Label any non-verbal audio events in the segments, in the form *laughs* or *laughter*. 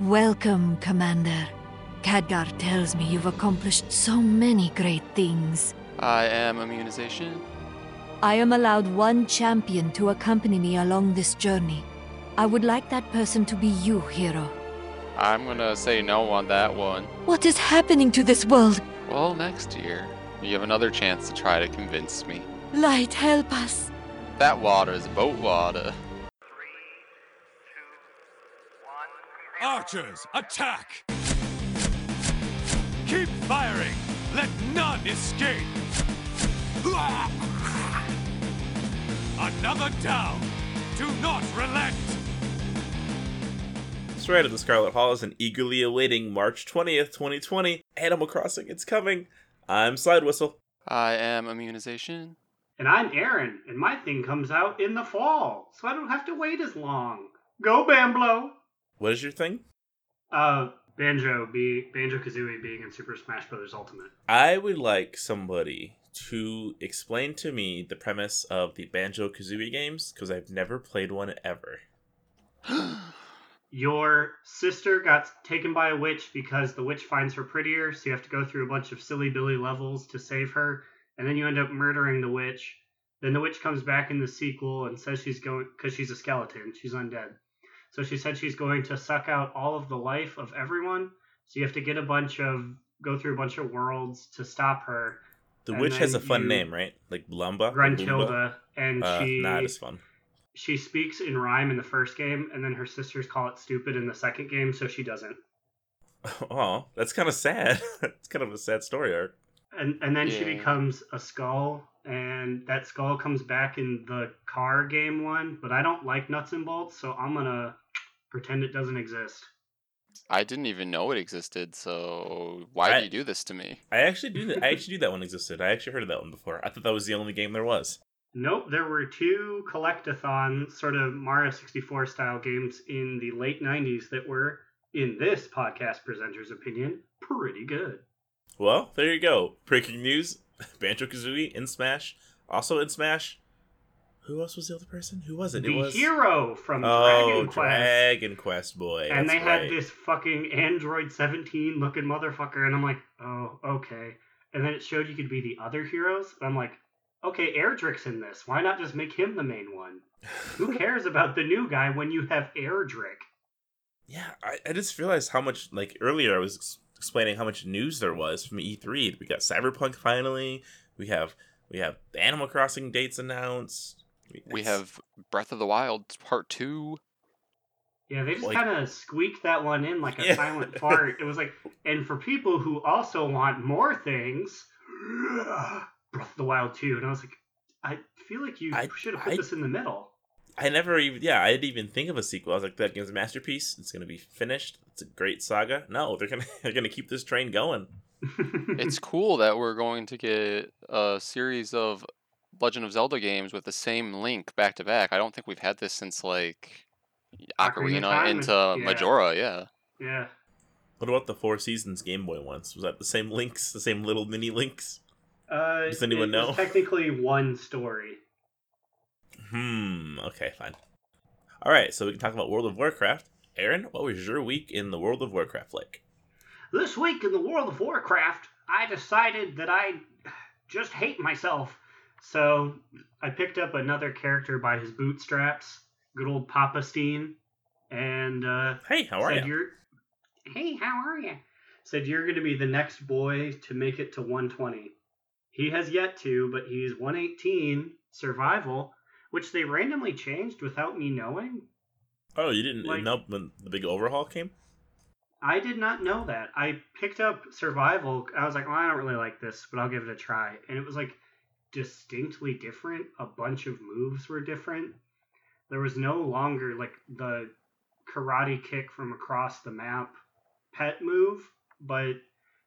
Welcome, Commander. Khadgar tells me you've accomplished so many great things. I am immunization. I am allowed one champion to accompany me along this journey. I would like that person to be you, hero. I'm gonna say no on that one. What is happening to this world? Well, next year, you have another chance to try to convince me. Light, help us. That water is boat water. Archers, attack! Keep firing! Let none escape! *laughs* Another down! Do not relent! Straight of the Scarlet Hall is an eagerly awaiting March 20th, 2020, Animal Crossing, it's coming. I'm Slide Whistle. I am immunization. And I'm Aaron, and my thing comes out in the fall, so I don't have to wait as long. Go Bamblo! What is your thing? Uh, Banjo be Banjo Kazooie being in Super Smash Bros. Ultimate. I would like somebody to explain to me the premise of the Banjo Kazooie games because I've never played one ever. *gasps* Your sister got taken by a witch because the witch finds her prettier, so you have to go through a bunch of silly billy levels to save her, and then you end up murdering the witch. Then the witch comes back in the sequel and says she's going because she's a skeleton, she's undead. So she said she's going to suck out all of the life of everyone. So you have to get a bunch of go through a bunch of worlds to stop her. The And witch has a fun name, right? Like Blumba? Gruntilda, and Uh, she not as fun. she speaks in rhyme in the first game, and then her sisters call it stupid in the second game, so she doesn't. *laughs* Oh, that's kind of sad. *laughs* it's kind of a sad story arc. And and then she becomes a skull, and that skull comes back in the car game one. But I don't like nuts and bolts, so I'm gonna pretend it doesn't exist. I didn't even know it existed, so why I- do you do this to me? I actually do. That. I actually knew that one existed. I actually heard of that one before. I thought that was the only game there was. Nope, there were two collectathon sort of Mario 64 style games in the late 90s that were, in this podcast presenter's opinion, pretty good. Well, there you go. Breaking news: *laughs* Banjo Kazooie in Smash. Also in Smash. Who else was the other person? Who was it? the it was hero from oh, Dragon Quest. Dragon Quest boy. and that's they had right. this fucking Android 17 looking motherfucker, and I'm like, oh, okay. And then it showed you could be the other heroes, and I'm like, okay, Erdrick's in this. Why not just make him the main one? Who *laughs* cares about the new guy when you have Erdrick? Yeah, I, I just realized how much. Like earlier, I was explaining how much news there was from E3. We got Cyberpunk finally. We have we have Animal Crossing dates announced. We It's- have Breath of the Wild Part 2. Yeah, they just Like- kind of squeaked that one in like a Yeah. silent fart. It was like, and for people who also want more things, *gasps* Breath of the Wild 2. And I was like, I feel like you should have put I- this in the middle. I never even yeah I didn't even think of a sequel. I was like that game's a masterpiece. It's gonna be finished. It's a great saga. No, they're gonna *laughs* they're gonna keep this train going. *laughs* It's cool that we're going to get a series of Legend of Zelda games with the same link back to back. I don't think we've had this since like Ocarina Ocarina into Yeah. Majora, yeah. yeah. What about the Four Seasons Game Boy ones? Was that the same links, the same little mini links? Uh, Does anyone it was know? Technically, one story. Hmm. Okay, fine. All right, so we can talk about World of Warcraft. Aaron, what was your week in the World of Warcraft like? This week in the World of Warcraft, I decided that I just hate myself. So I picked up another character by his bootstraps, good old Papa Steen, and uh, Hey, how are you? hey how are you said you're going to be the next boy to make it to 120 he has yet to but he's 118 survival which they randomly changed without me knowing Oh, you didn't like- know when the big overhaul came? i did not know that i picked up survival i was like well i don't really like this but i'll give it a try and it was like distinctly different a bunch of moves were different there was no longer like the karate kick from across the map pet move, but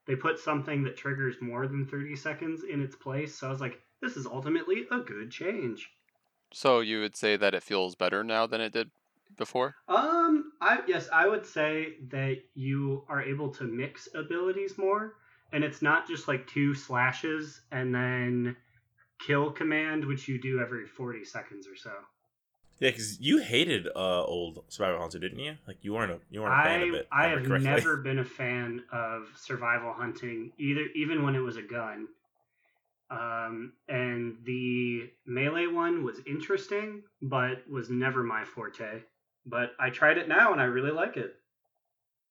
they put something that triggers more than 30 seconds in its place. So I was like, this is ultimately a good change. So you would say that it feels better now than it did before? Um, I yes, I would say that you are able to mix abilities more, and it's not just like two slashes and then kill command, which you do every 40 seconds or so. Yeah, because you hated uh old Survival Hunter, didn't you? Like you weren't a you weren't a fan of it. if I have correctly. never been a fan of survival hunting either, even when it was a gun. Um, and the melee one was interesting, but was never my forte. But I tried it now, and I really like it.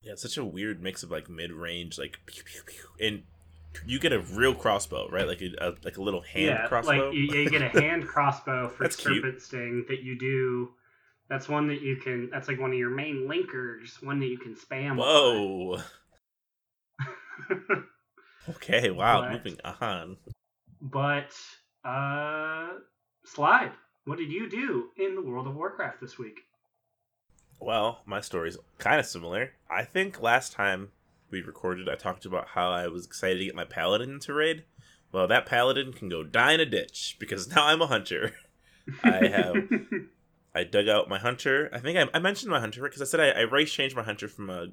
Yeah, it's such a weird mix of like mid range, like pew, pew, pew, and you get a real crossbow, right? Like a, a like a little hand yeah, crossbow. like you, you get a *laughs* hand crossbow *laughs* for That's cute. serpent sting that you do. That's one that you can. That's like one of your main linkers. One that you can spam. Whoa. *laughs* Okay. Wow. But- Moving on. But uh Slide, what did you do in the World of Warcraft this week? Well, my story's kind of similar. I think last time we recorded, I talked about how I was excited to get my paladin into raid. Well, that paladin can go die in a ditch because *laughs* now I'm a hunter. *laughs* I have I dug out my hunter. I think I, I mentioned my hunter because I said I, I race changed my hunter from a, a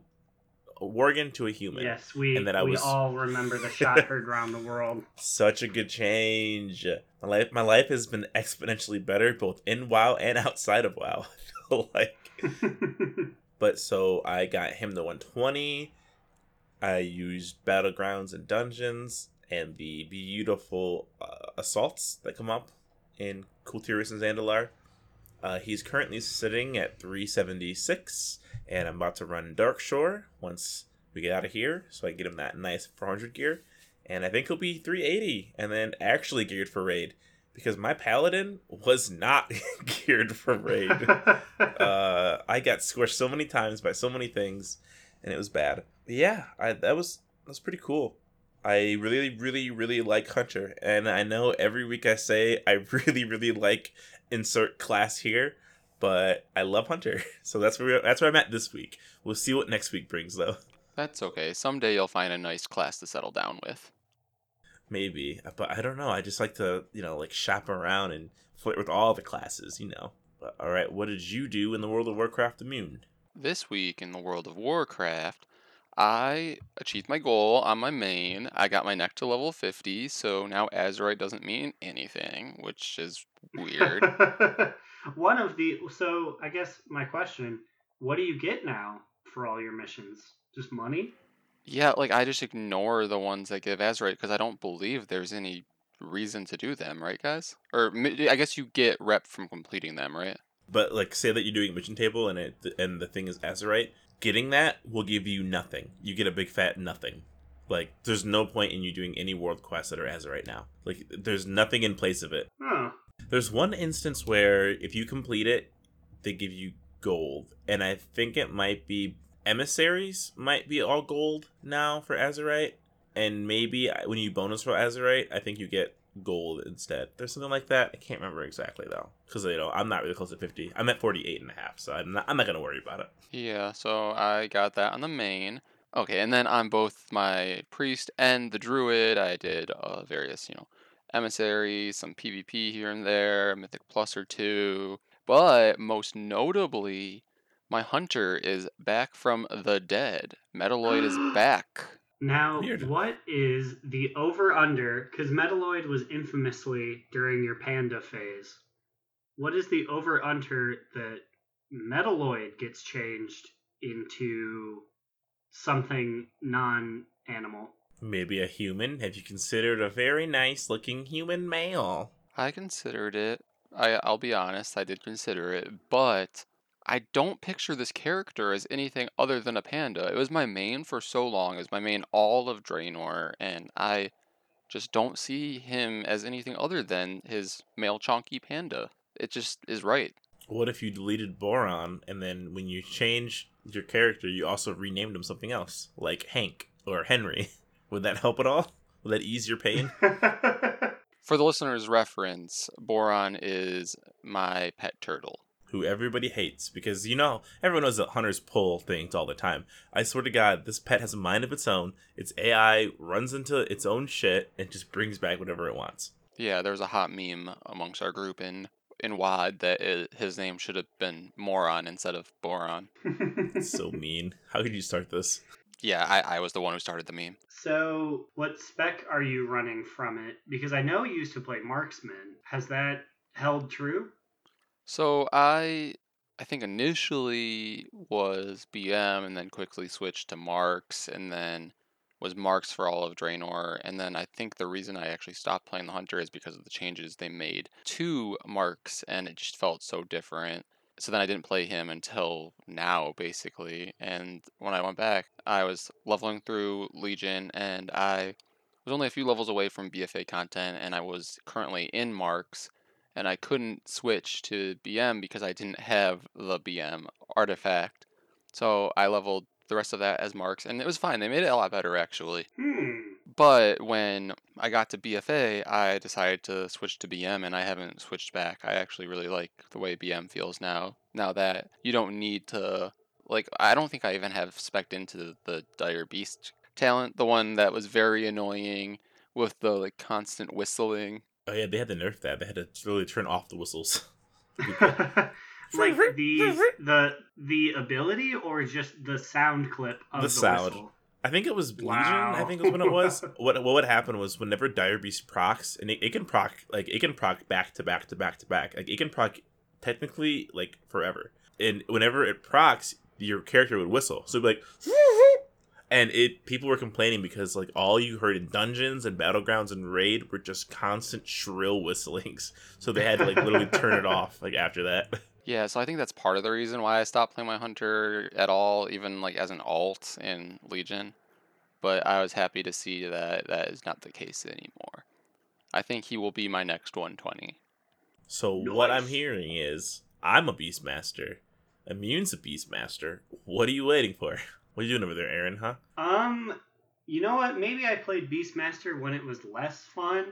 worgen to a human. yes, we And that I we was- all remember the shot *laughs* heard around the world. Such a good change. My life my life has been exponentially better both in WoW and outside of WoW. *laughs* Like *laughs* But so I got him the 120. I used battlegrounds and dungeons and the beautiful uh, assaults that come up in Kul Tiras and Zandalar. Uh, he's currently sitting at 376, and I'm about to run Darkshore once we get out of here, so I get him that nice 400 gear. And I think he'll be 380, and then actually geared for raid, because my paladin was not *laughs* geared for raid *laughs* uh, I got squished so many times by so many things, and it was bad. But yeah, I that was that was pretty cool. I really, really, really like Hunter, and I know every week I say I *laughs* really, really like insert class here, but I love Hunter, *laughs* so that's where that's where I'm at this week. We'll see what next week brings, though. *laughs* That's okay. Someday you'll find a nice class to settle down with. Maybe, but I don't know. I just like to, you know, like shop around and flirt with all the classes, you know. But all right, what did you do in the World of Warcraft Immune? This week in the World of Warcraft, I achieved my goal on my main. I got my neck to level 50, so now Azerite doesn't mean anything, which is weird. *laughs* One of the so I guess my question: What do you get now for all your missions? Just money? yeah, like I just ignore the ones that give Azerite because I don't believe there's any reason to do them, right, guys? Or I guess you get rep from completing them, right? But like, say that you're doing a mission table and it and the thing is Azerite, getting that will give you nothing. You get a big fat nothing. Like, there's no point in you doing any world quests that are Azerite now. Like, there's nothing in place of it. Oh, There's one instance where if you complete it, they give you gold, and I think it might be emissaries might be all gold now for Azerite, and maybe when you bonus for Azerite, I think you get gold instead. There's something like that. I can't remember exactly though, because you know I'm not really close to 50. I'm at 48 and a half, so I'm not, I'm not gonna worry about it. Yeah, so I got that on the main. Okay, and then on both my priest and the druid, I did uh, various, you know, emissaries, some PvP here and there, mythic plus or two. But most notably, my hunter is back from the dead. Metaloid is *gasps* back. now Weird. what is the over under? Because Metaloid was infamously during your Panda phase. What is the over under that Metaloid gets changed into something non animal? Maybe a human. Have you considered a very nice looking human male? I considered it. I I'll be honest, I did consider it, but I don't picture this character as anything other than a panda. It was my main for so long, it was my main all of Draenor, and I just don't see him as anything other than his male chonky panda. It just is right. What if you deleted Boron and then when you change your character, you also renamed him something else, like Hank or Henry? *laughs* Would that help at all? Would that ease your pain? *laughs* For the listener's reference, Boron is my pet turtle. Who everybody hates because you know everyone knows that hunters pull things all the time. I swear to God, this pet has a mind of its own. Its AI runs into its own shit and just brings back whatever it wants. Yeah, there was a hot meme amongst our group in in WAD that it, his name should have been Moron instead of Boron. *laughs* So mean. How could you start this? Yeah, I, I was the one who started the meme. so, what spec are you running from it? Because I know you used to play marksman. Has that held true? So I I think initially was BM and then quickly switched to Marks and then was Marks for all of Draenor and then I think the reason I actually stopped playing the Hunter is because of the changes they made to Marks and it just felt so different. So then I didn't play him until now basically and when I went back I was leveling through Legion and I was only a few levels away from BFA content and I was currently in Marks and I couldn't switch to BM because I didn't have the BM artifact. So I leveled the rest of that as marks, and it was fine. They made it a lot better actually. Hmm. But when I got to BFA, I decided to switch to BM, and I haven't switched back. I actually really like the way BM feels now. Now that you don't need to, like, I don't think I even have spec into the, the Dire Beast talent, the one that was very annoying with the like constant whistling. Oh yeah, they had to nerf that. They had to really turn off the whistles. *laughs* *laughs* like the the the ability or just the sound clip of The the, sound. whistle? I think it was Legion. Wow. I think was when it was. *laughs* what what would happen was whenever Dire Beast procs, and it, it can proc like it can proc back to back to back to back. Like it can proc technically like forever. And whenever it procs, your character would whistle. So it'd be like, and it people were complaining because like all you heard in dungeons and battlegrounds and raid were just constant shrill whistlings. So they had to like literally turn it off like after that. *laughs* Yeah, so I think that's part of the reason why I stopped playing my hunter at all, even like as an alt in Legion. But I was happy to see that that is not the case anymore. I think he will be my next 120. So what I'm hearing is I'm a Beastmaster. Immune's a Beastmaster. What are you waiting for? *laughs* What are you doing over there, Aaron, huh? Um, you know what? Maybe I played Beastmaster when it was less fun.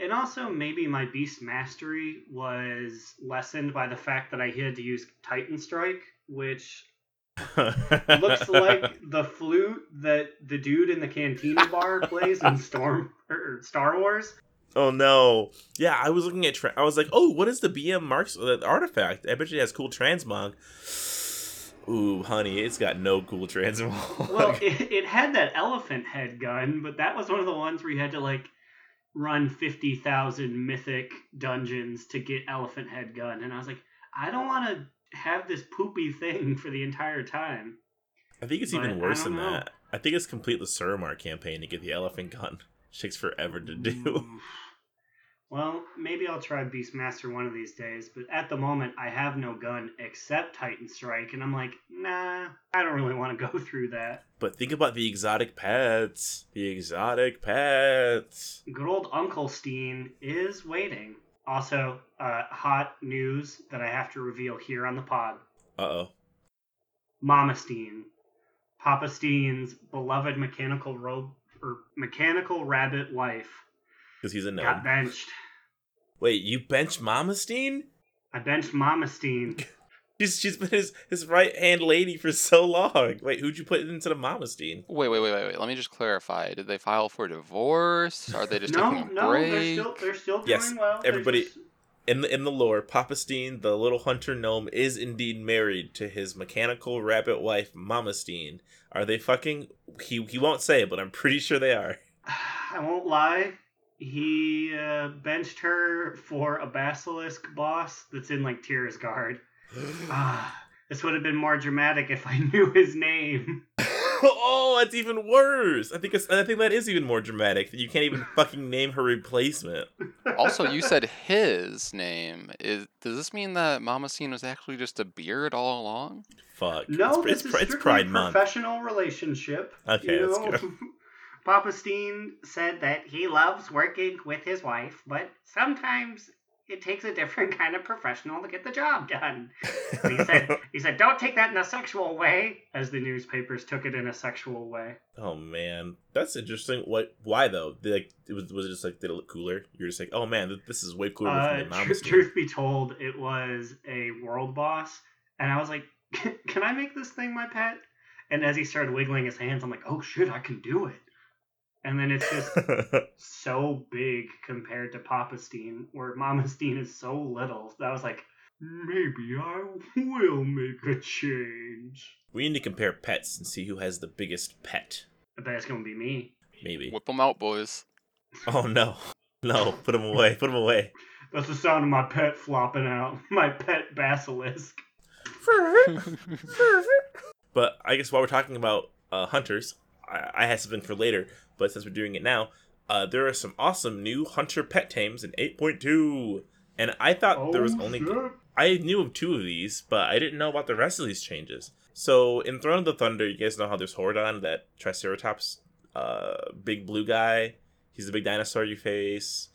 And also, maybe my Beast Mastery was lessened by the fact that I had to use Titan Strike, which *laughs* looks like the flute that the dude in the Cantina bar plays in Storm or Star Wars. Oh no. Yeah, I was looking at tra- I was like, "Oh, what is the BM marks uh, artifact? I bet you it has cool transmog." Ooh, honey, it's got no cool *laughs* transmog. Well, it, it had that elephant head gun, but that was one of the ones where you had to like run fifty thousand mythic dungeons to get elephant head gun, and I was like, I don't want to have this poopy thing for the entire time. I think it's but even worse than know. that. I think it's complete the Suramar campaign to get the elephant gun. *laughs* It takes forever to do. Well, maybe I'll try Beastmaster one of these days, but at the moment I have no gun except Titan Strike, and I'm like, nah, I don't really want to go *laughs* through that. But think about the exotic pets. The exotic pets. Good old Uncle Steen is waiting. Also, uh, hot news that I have to reveal here on the pod. Uh oh. Mama Steen, Papa Steen's beloved mechanical robe or mechanical rabbit wife, Because he's a gnome. got benched. Wait, you bench Mama Steen? I bench Mama Steen. *laughs* She's she's been his, his right hand lady for so long. Wait, who'd you put into the Mama Steen? Wait, wait, wait, wait, wait. Let me just clarify. Did they file for divorce? Are they just no, taking a no, break? they're still they're still doing Yes, well. Everybody- just- In the in the lore, Papa Steen, the little hunter gnome, is indeed married to his mechanical rabbit wife, Mama Steen. Are they fucking? He he won't say, but I'm pretty sure they are. *sighs* I won't lie. He uh, benched her for a basilisk boss that's in like Tyr's Guard. *gasps* Ah, this would have been more dramatic if I *laughs* knew his name. *laughs* oh, that's even worse. I think it's, I think that is even more dramatic. That you can't even *laughs* fucking name her replacement. also, you said his name. Is does this mean that Mama Steen was actually just a beard all along? Fuck. No, it's, this it's, is it's strictly Pride a Month. professional relationship. Okay, you that's know? Papa Steen said that he loves working with his wife, but sometimes it takes a different *laughs* kind of professional to get the job done. He said, *laughs* he said, don't take that in a sexual way, as the newspapers took it in a sexual way. Oh man, that's interesting. What? Why though? Like, it was was it just like did it look cooler? You're just like, oh man, this is way cooler Uh, than tr- truth be told, it was a world boss, and I was like, *laughs* "Can I make this thing my pet?" And as he started wiggling his hands, I'm like, "Oh shit, I can do it!" And then it's just *laughs* so big compared to Papa Steen, where Mama Steen is so little. That I was like, maybe I will make a change. we need to compare pets and see who has the biggest pet. I bet it's gonna be me. Maybe. Whip them out, boys. Oh no, no, put them away. Put them away. That's the sound of my pet flopping out. *laughs* My pet basilisk. *laughs* But I guess while we're talking about uh, hunters, I, I had something for later. But since we're doing it now, uh, there are some awesome new hunter pet tames in 8.2, and I thought there was Oh, only shit. I knew of two of these, but I didn't know about the rest of these changes. So in Throne of the Thunder, you guys know how there's Horridon, that Triceratops, uh, big blue guy. He's the big dinosaur you face.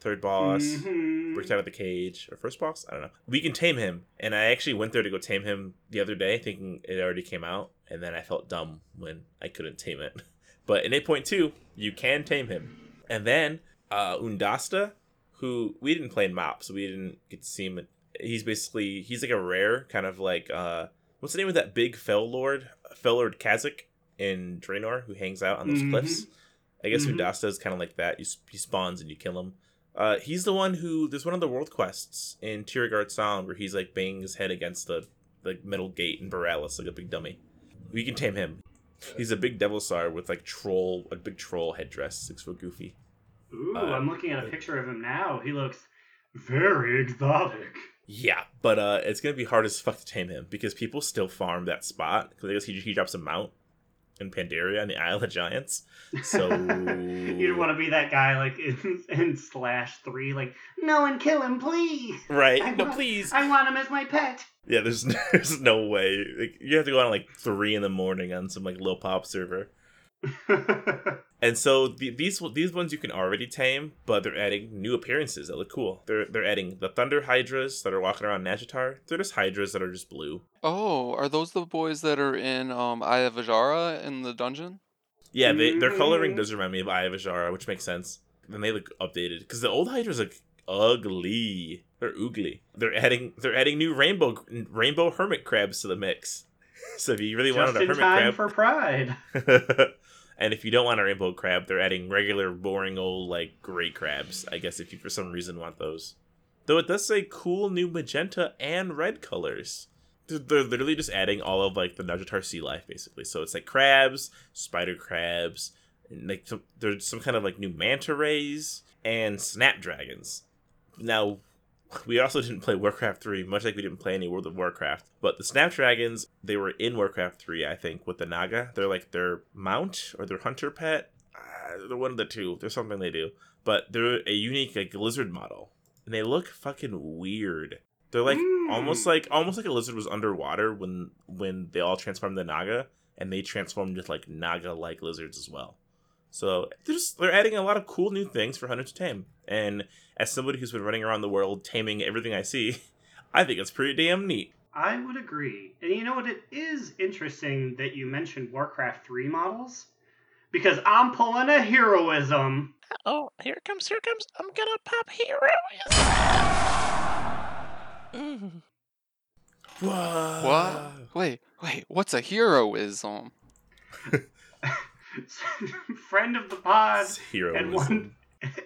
Third boss Mhm. breaks out of the cage or first boss. I don't know. We can tame him, and I actually went there to go tame him the other day, thinking it already came out, and then I felt dumb when I couldn't tame it. *laughs* But in 8.2, you can tame him, and then uh, Oondasta, who we didn't play in MOP, so we didn't get to see him. He's basically he's like a rare kind of like uh, what's the name of that big Fell Lord, Fell Lord Kazzak in Draenor who hangs out on those Mhm. cliffs. I guess Mhm. Oondasta is kind of like that. You, he spawns and you kill him. Uh, he's the one who there's one of the world quests in Tiragarde Sound where he's like banging his head against the the metal gate in Boralus like a big dummy. We can tame him. He's a big devilsaur with like troll, a big troll headdress. six foot goofy. Ooh, Uh, I'm looking at a picture of him now. He looks very exotic. Yeah, but uh, it's gonna be hard as fuck to tame him because people still farm that spot because I guess he, he drops a mount in Pandaria on the *laughs* Isle of Giants. So *laughs* you don't want to be that guy like *laughs* in, in Slash Three, like no one kill him, please. right? I No, want- please. I want him as my pet. Yeah, there's *laughs* there's no way. Like, you have to go on like three in the morning on some like low pop server. *laughs* And so the, these these ones you can already tame, but they're adding new appearances that look cool. They're they're adding the Thunder Hydras that are walking around Nazjatar. They're just Hydras that are just blue. Oh, are those the boys that are in um Eye of Azshara in the dungeon? Yeah, they, their coloring Mhm. does remind me of Eye of Azshara, which makes sense. And they look updated because the old Hydras look ugly. They're oogly. They're adding they're adding new rainbow rainbow hermit crabs to the mix. *laughs* So if you really Just wanted a hermit time crab, for Pride. *laughs* *laughs* and if you don't want a rainbow crab, they're adding regular, boring old like gray crabs. I guess if you for some reason want those. Though it does say cool new magenta and red colors. They're, they're literally just adding all of like the Nazjatar sea life basically. So it's like crabs, spider crabs, and like some, there's some kind of like new manta rays and snapdragons. Now we also didn't play Warcraft 3, much like we didn't play any World of Warcraft. But the Snapdragons, they were in Warcraft 3, I think, with the Naga. They're like their mount or their hunter pet. Uh, they're one of the two. There's something they do. But they're a unique like lizard model. And they look fucking weird. They're like Mm. almost like almost like a lizard was underwater when when they all transformed the Naga and they transformed into like Naga like lizards as well. So they're just they're adding a lot of cool new things for Hunter to tame. And as somebody who's been running around the world taming everything I see, *laughs* I think it's pretty damn neat. I would agree. And you know what? It is interesting that you mentioned Warcraft 3 models. Because I'm pulling a heroism. Oh, here it comes, here it comes. I'm gonna pop hero. Mm. What? Wait, wait. What's a heroism? *laughs* *laughs* *laughs* Friend of the pod. Hero and one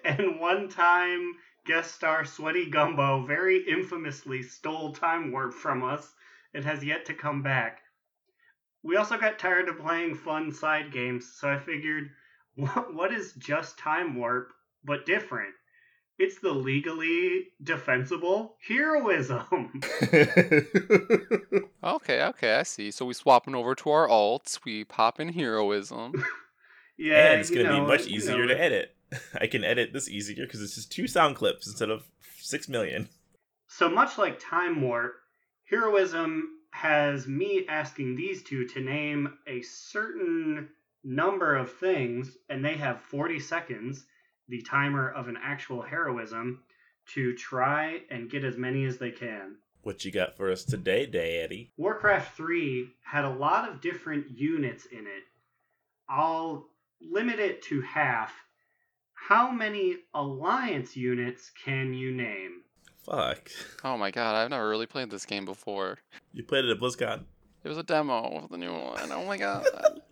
and one time guest star Sweaty Gumbo very infamously stole Time Warp from us and has yet to come back. We also got tired of playing fun side games, so I figured, what, *laughs* what is just Time Warp but different? It's the legally defensible heroism. *laughs* Okay, okay, I see. So we swapping over to our alts. We pop in heroism. *laughs* yeah, and it's gonna be much easier know to edit. *laughs* I can edit this easier because it's just two sound clips instead of six million. So much like Time Warp, Heroism has me asking these two to name a certain number of things, and they have 40 seconds, the timer of an actual heroism, to try and get as many as they can. What you got for us today, Daddy? Warcraft 3 had a lot of different units in it. I'll limit it to half. How many alliance units can you name? Fuck. Oh my god, I've never really played this game before. You played it at BlizzCon. It was a demo of the new one. Oh my god. *laughs*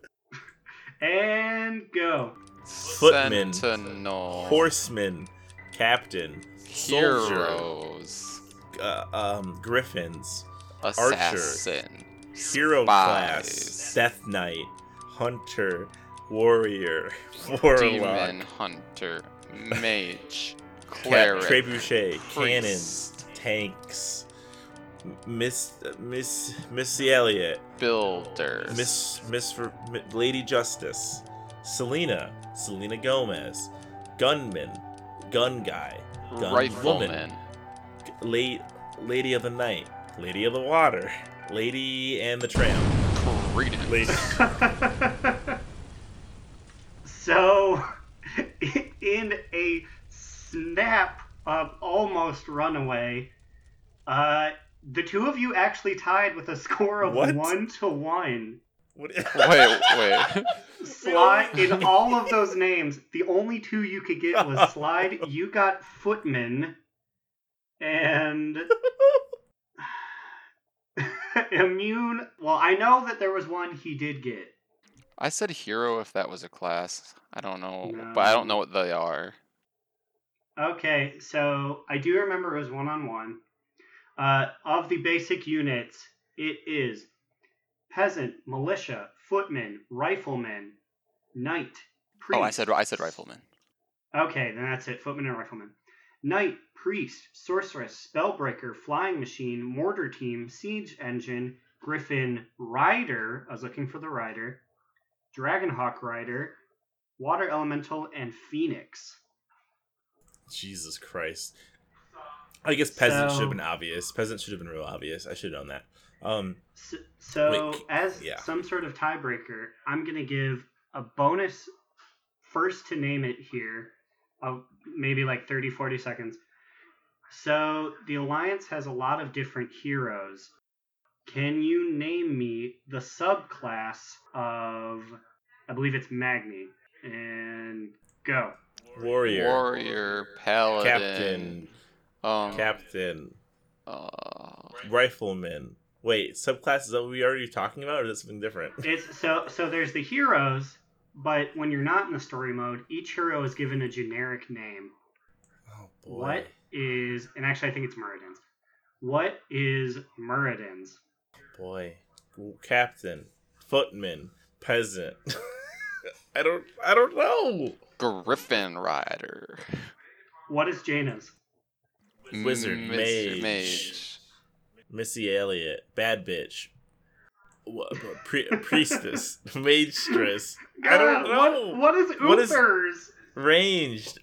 And go. Footmen. Sentinel. Horsemen, captain, soldier, Heroes. uh, um, griffins, Assassin. hero class, death knight, hunter, warrior, *laughs* warlock, Demon Hunter. *laughs* Mage. Cleric. trebuchet, cannons, tanks, Miss Miss Missy Elliott, Builders. Miss Miss Lady Justice, Selena, Selena Gomez, gunman, gun guy, gun Rifleman. woman, late Lady of the Night, Lady of the Water, Lady and the Tramp, Credence. Lady. *laughs* so, *laughs* in a snap of almost runaway, uh, the two of you actually tied with a score of What? one to one. What? Wait, wait. *laughs* Slide in all of those names, the only two you could get was Slide. You got Footman, and *sighs* Immune. Well, I know that there was one he did get. I said hero if that was a class. I don't know, but I don't know what they are. Okay, so I do remember it was one on one. Uh, of the basic units, it is peasant, militia, footman, rifleman, knight, priest. Oh, I said I said rifleman. Okay, then that's it. Footman and rifleman. Knight, priest, sorceress, spellbreaker, flying machine, mortar team, siege engine, griffin, rider. I was looking for the rider. Dragonhawk rider, water elemental, and phoenix. Jesus Christ. I guess peasant should have been obvious. Peasant should have been real obvious. I should have known that. Um, So, so Wait, as yeah. some sort of tiebreaker, I'm gonna give a bonus first to name it here, of maybe like 30, 40 seconds. So the Alliance has a lot of different heroes. Can you name me the subclass of, I believe it's Magni, and go. warrior, Warrior, paladin, captain, um, captain, uh, rifleman. Wait, subclasses that we already talking about, or is that something different? *laughs* It's so so there's the heroes, but when you're not in the story mode, each hero is given a generic name. Oh boy. What is, and actually I think it's Muradin's. What is Muradin's? Boy, captain, footman, peasant. *laughs* I don't. I don't know. Griffin Rider, What is Jaina's? Wizard, Mr. mage. Missy Elliott, bad bitch. What, pre- *laughs* priestess, maestress. I don't God, know. What, what is What is- Uther's? Ranged.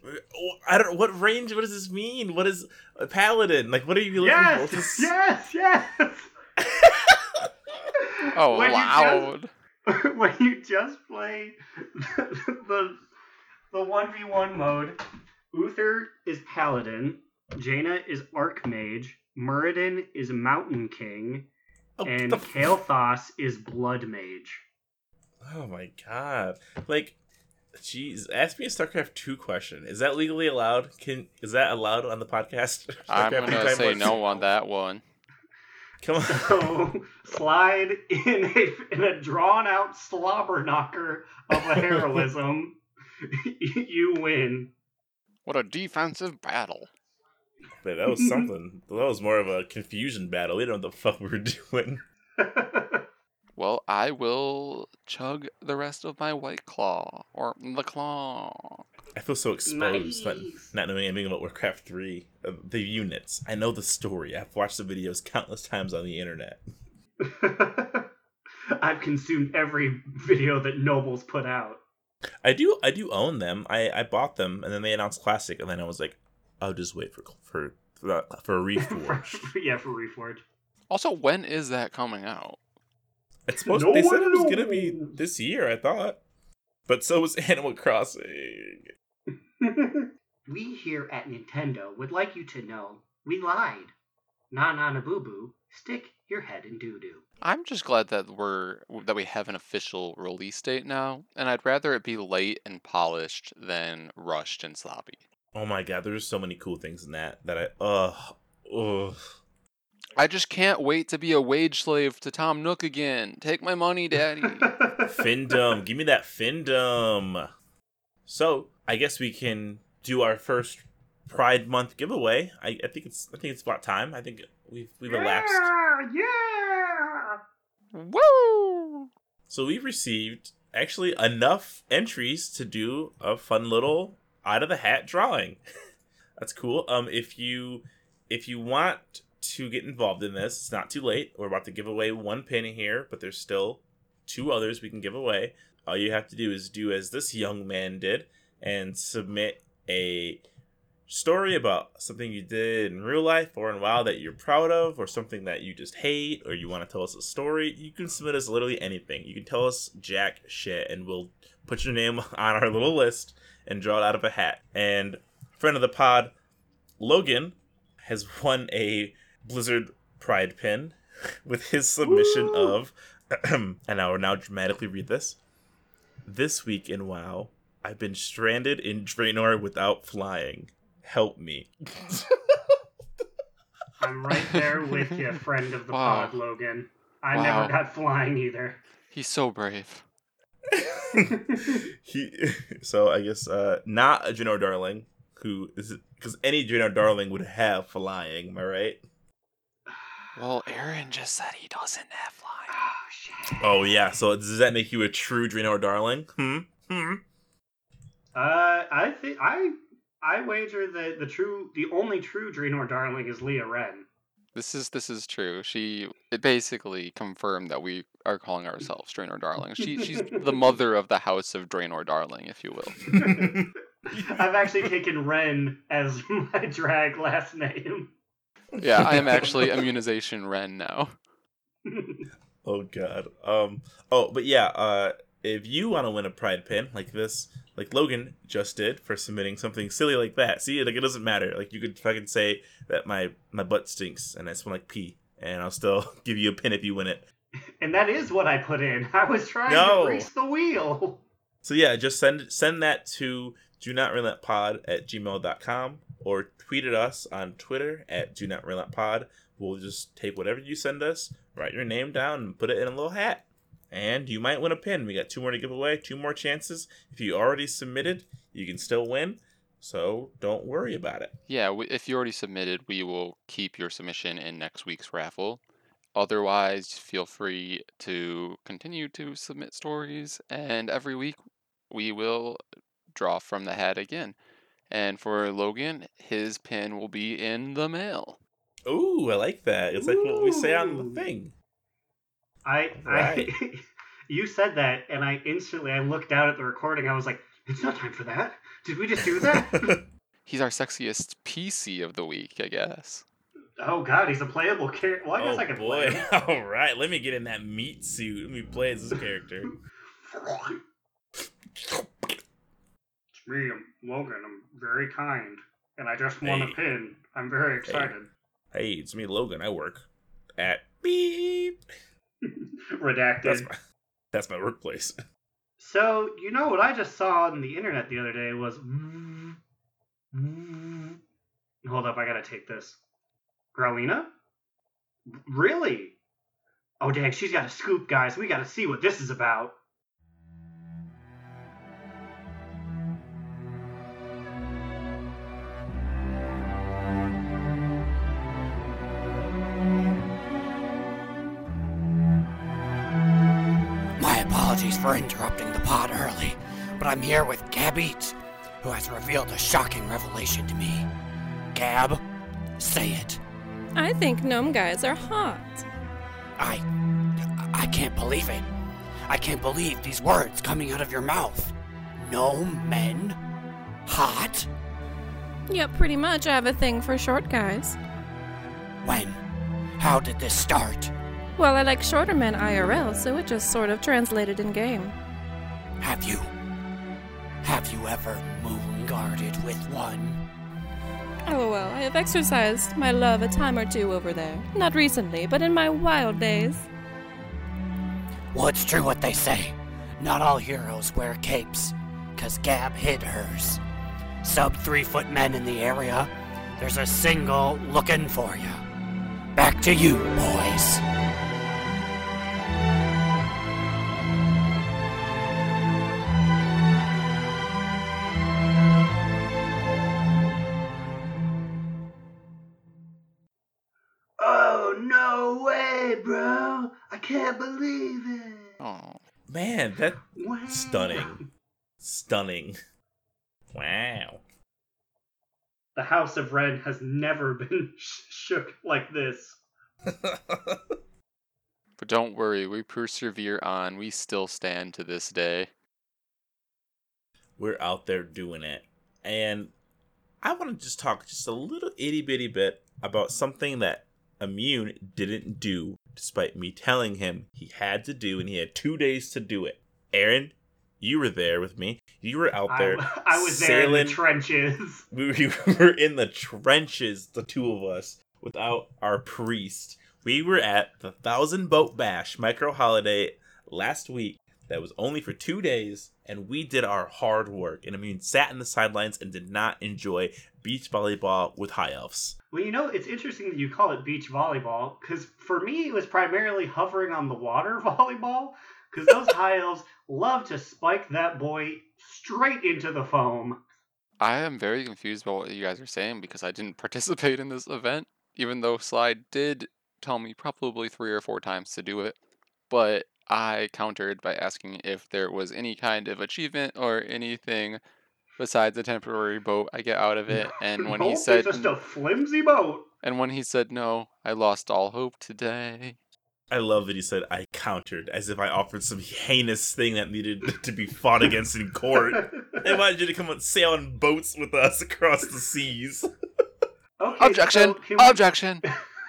I don't. What range? What does this mean? What is a paladin? Like, what are you looking Yes, for? This- yes, yes. *laughs* Oh, When you loud. just- *laughs* when you just play the the one v one mode, Uther is paladin, Jaina is archmage, Muradin is mountain king, Oh, and the Kael'thas is blood mage. Oh my god! Like, jeez. Ask me a StarCraft two question. Is that legally allowed? Can is that allowed on the podcast? *laughs* I'm StarCraft II gonna say no on that one. Come on. So slide in a in a drawn out slobber knocker of a *laughs* heroism, *laughs* you win. What a defensive battle. Man, that was something. *laughs* that was more of a confusion battle. We don't know what the fuck we were *laughs* doing. *laughs* Well, I will chug the rest of my white claw or the claw. I feel so exposed not, Nice. not knowing anything about Warcraft 3. Uh, the units. I know the story. I've watched the videos countless times on the internet. I've consumed every video that Nobles put out. I do I do own them. I, I bought them and then they announced Classic and then I was like, I'll just wait for for for, for a *laughs* reforge. *laughs* yeah, for Reforge. Also, when is that coming out? it's supposed No they said it was gonna be this year, I thought. But so was *laughs* Animal Crossing. we here at Nintendo would like you to know we lied. Na na na boo boo, stick your head in doo doo. I'm just glad that we're that we have an official release date now, and I'd rather it be late and polished than rushed and sloppy. Oh my god, there's so many cool things in that that I uh ugh. I just can't wait to be a wage slave to Tom Nook again. Take my money, daddy. *laughs* Findom, give me that Findom. So I guess we can do our first Pride Month giveaway. I, I think it's I think it's about time. I think we've we've elapsed. yeah! Woo! So we've received actually enough entries to do a fun little out of the hat drawing. *laughs* That's cool. Um, if you if you want to get involved in this, it's not too late. We're about to give away one pin here, but there's still two others we can give away. All you have to do is do as this young man did and submit a story about something you did in real life or in WoW that you're proud of, or something that you just hate, or you want to tell us a story. You can submit us literally anything. You can tell us jack shit, and we'll put your name *laughs* on our little list and draw it out of a hat. And friend of the pod, Logan, has won a Blizzard Pride pin *laughs* with his submission Woo! of, *clears throat* and I will now dramatically read this. This week in WoW, I've been stranded in Draenor without flying. Help me. *laughs* I'm right there with you, friend of the Wow. pod, Logan. I Wow. never got flying either. He's so brave. *laughs* he, *laughs* so I guess uh, not a Draenor Darling, who is because any Draenor Darling would have flying. Am I right? Well, Aaron just said he doesn't have flying. Oh shit. Oh yeah. So does that make you a true Draenor Darling? Hmm. Hmm. Uh, I think I I wager that the true, the only true Draenor darling is Leah Ren. This is this is true. She it basically confirmed that we are calling ourselves Draenor Darling. She she's the *laughs* mother of the house of Draenor Darling, if you will. *laughs* I've actually taken Ren as *laughs* my drag last name. Yeah, I am actually immunization Ren now. Oh god. Um. Oh, but yeah. Uh, if you want to win a pride pin like this, like Logan just did for submitting something silly like that, see, like it doesn't matter. Like you could fucking say that my my butt stinks and I smell like pee, and I'll still *laughs* give you a pin if you win it. and that is what I put in. I was trying No. to grease the wheel. So yeah, just send send that to do not relent pod at gmail.com or tweet at us on Twitter at do not relent pod. We'll just take whatever you send us, write your name down, and put it in a little hat. And you might win a pin. We got two more to give away, two more chances. If you already submitted, you can still win. So don't worry about it. Yeah, we, if you already submitted, we will keep your submission in next week's raffle. Otherwise, feel free to continue to submit stories, and every week we will draw from the hat again. And for Logan, his pin will be in the mail. Ooh, I like that. It's like what we say on the thing. I, Right. I *laughs* you said that, and I instantly I looked down at the recording. I was like, "It's not time for that. Did we just do that?" *laughs* *laughs* He's our sexiest PC of the week, I guess. oh God, he's a playable character. Well, I guess oh I could play boy! him. All right, let me get in that meat suit. Let me play as this character. It's me, I'm Logan. I'm very kind, and I just won a pin. I'm very excited. Hey, it's me, Logan. I work at beep. Redacted. That's my that's my workplace. So you know what I just saw on the internet the other day was. Mm, mm. Hold up, I gotta take this. Growlina? Really? Oh dang, she's got a scoop, guys. We gotta see what this is about. For interrupting the pod early, but I'm here with Gab Eats, who has revealed a shocking revelation to me. Gab, say it. I think gnome guys are hot. I. I can't believe it. I can't believe these words coming out of your mouth. No men? Hot? Yep, pretty much. I have a thing for short guys. When? How did this start? Well, I like shorter men IRL, so it just sort of translated in game. Have you. Have you ever moon guarded with one? Oh well, I have exercised my love a time or two over there. Not recently, but in my wild days. Well, it's true what they say. Not all heroes wear capes, 'cause Gab hid hers. Sub three foot men in the area, there's a single looking for you. Back to you, boys. Man, that Wow. stunning, stunning. Wow. the House of Red has never been *laughs* sh- shook like this. *laughs* But don't worry, we persevere on. We still stand to this day. We're out there doing it. And I want to just talk just a little itty bitty bit about something that Immune didn't do, despite me telling him he had to do, and he had two days to do it. Aaron, you were there with me. You were out there. I, *laughs* I was there in the trenches. *laughs* we were in the trenches, the two of us, without our priest. We were at the Thousand Boat Bash micro holiday last week that was only for two days, and we did our hard work. And I mean, sat in the sidelines and did not enjoy beach volleyball with high elves. Well, you know, it's interesting that you call it beach volleyball because for me, it was primarily hovering on the water *laughs* volleyball because those high elves love to spike that boy straight into the foam. I am very confused about what you guys are saying because I didn't *laughs* participate in this event, even though Slide did tell me probably three or four times to do it. But I countered by asking if there was any kind of achievement or anything besides a temporary boat I get out of it. And when he said it's just a flimsy boat. and when he said no, I lost all hope today. I love that he said I countered as if I offered some heinous thing that needed to be fought against in court. I wanted you to come and sail on boats with us across the seas. Okay, *laughs* *laughs* Objection! so we- Objection!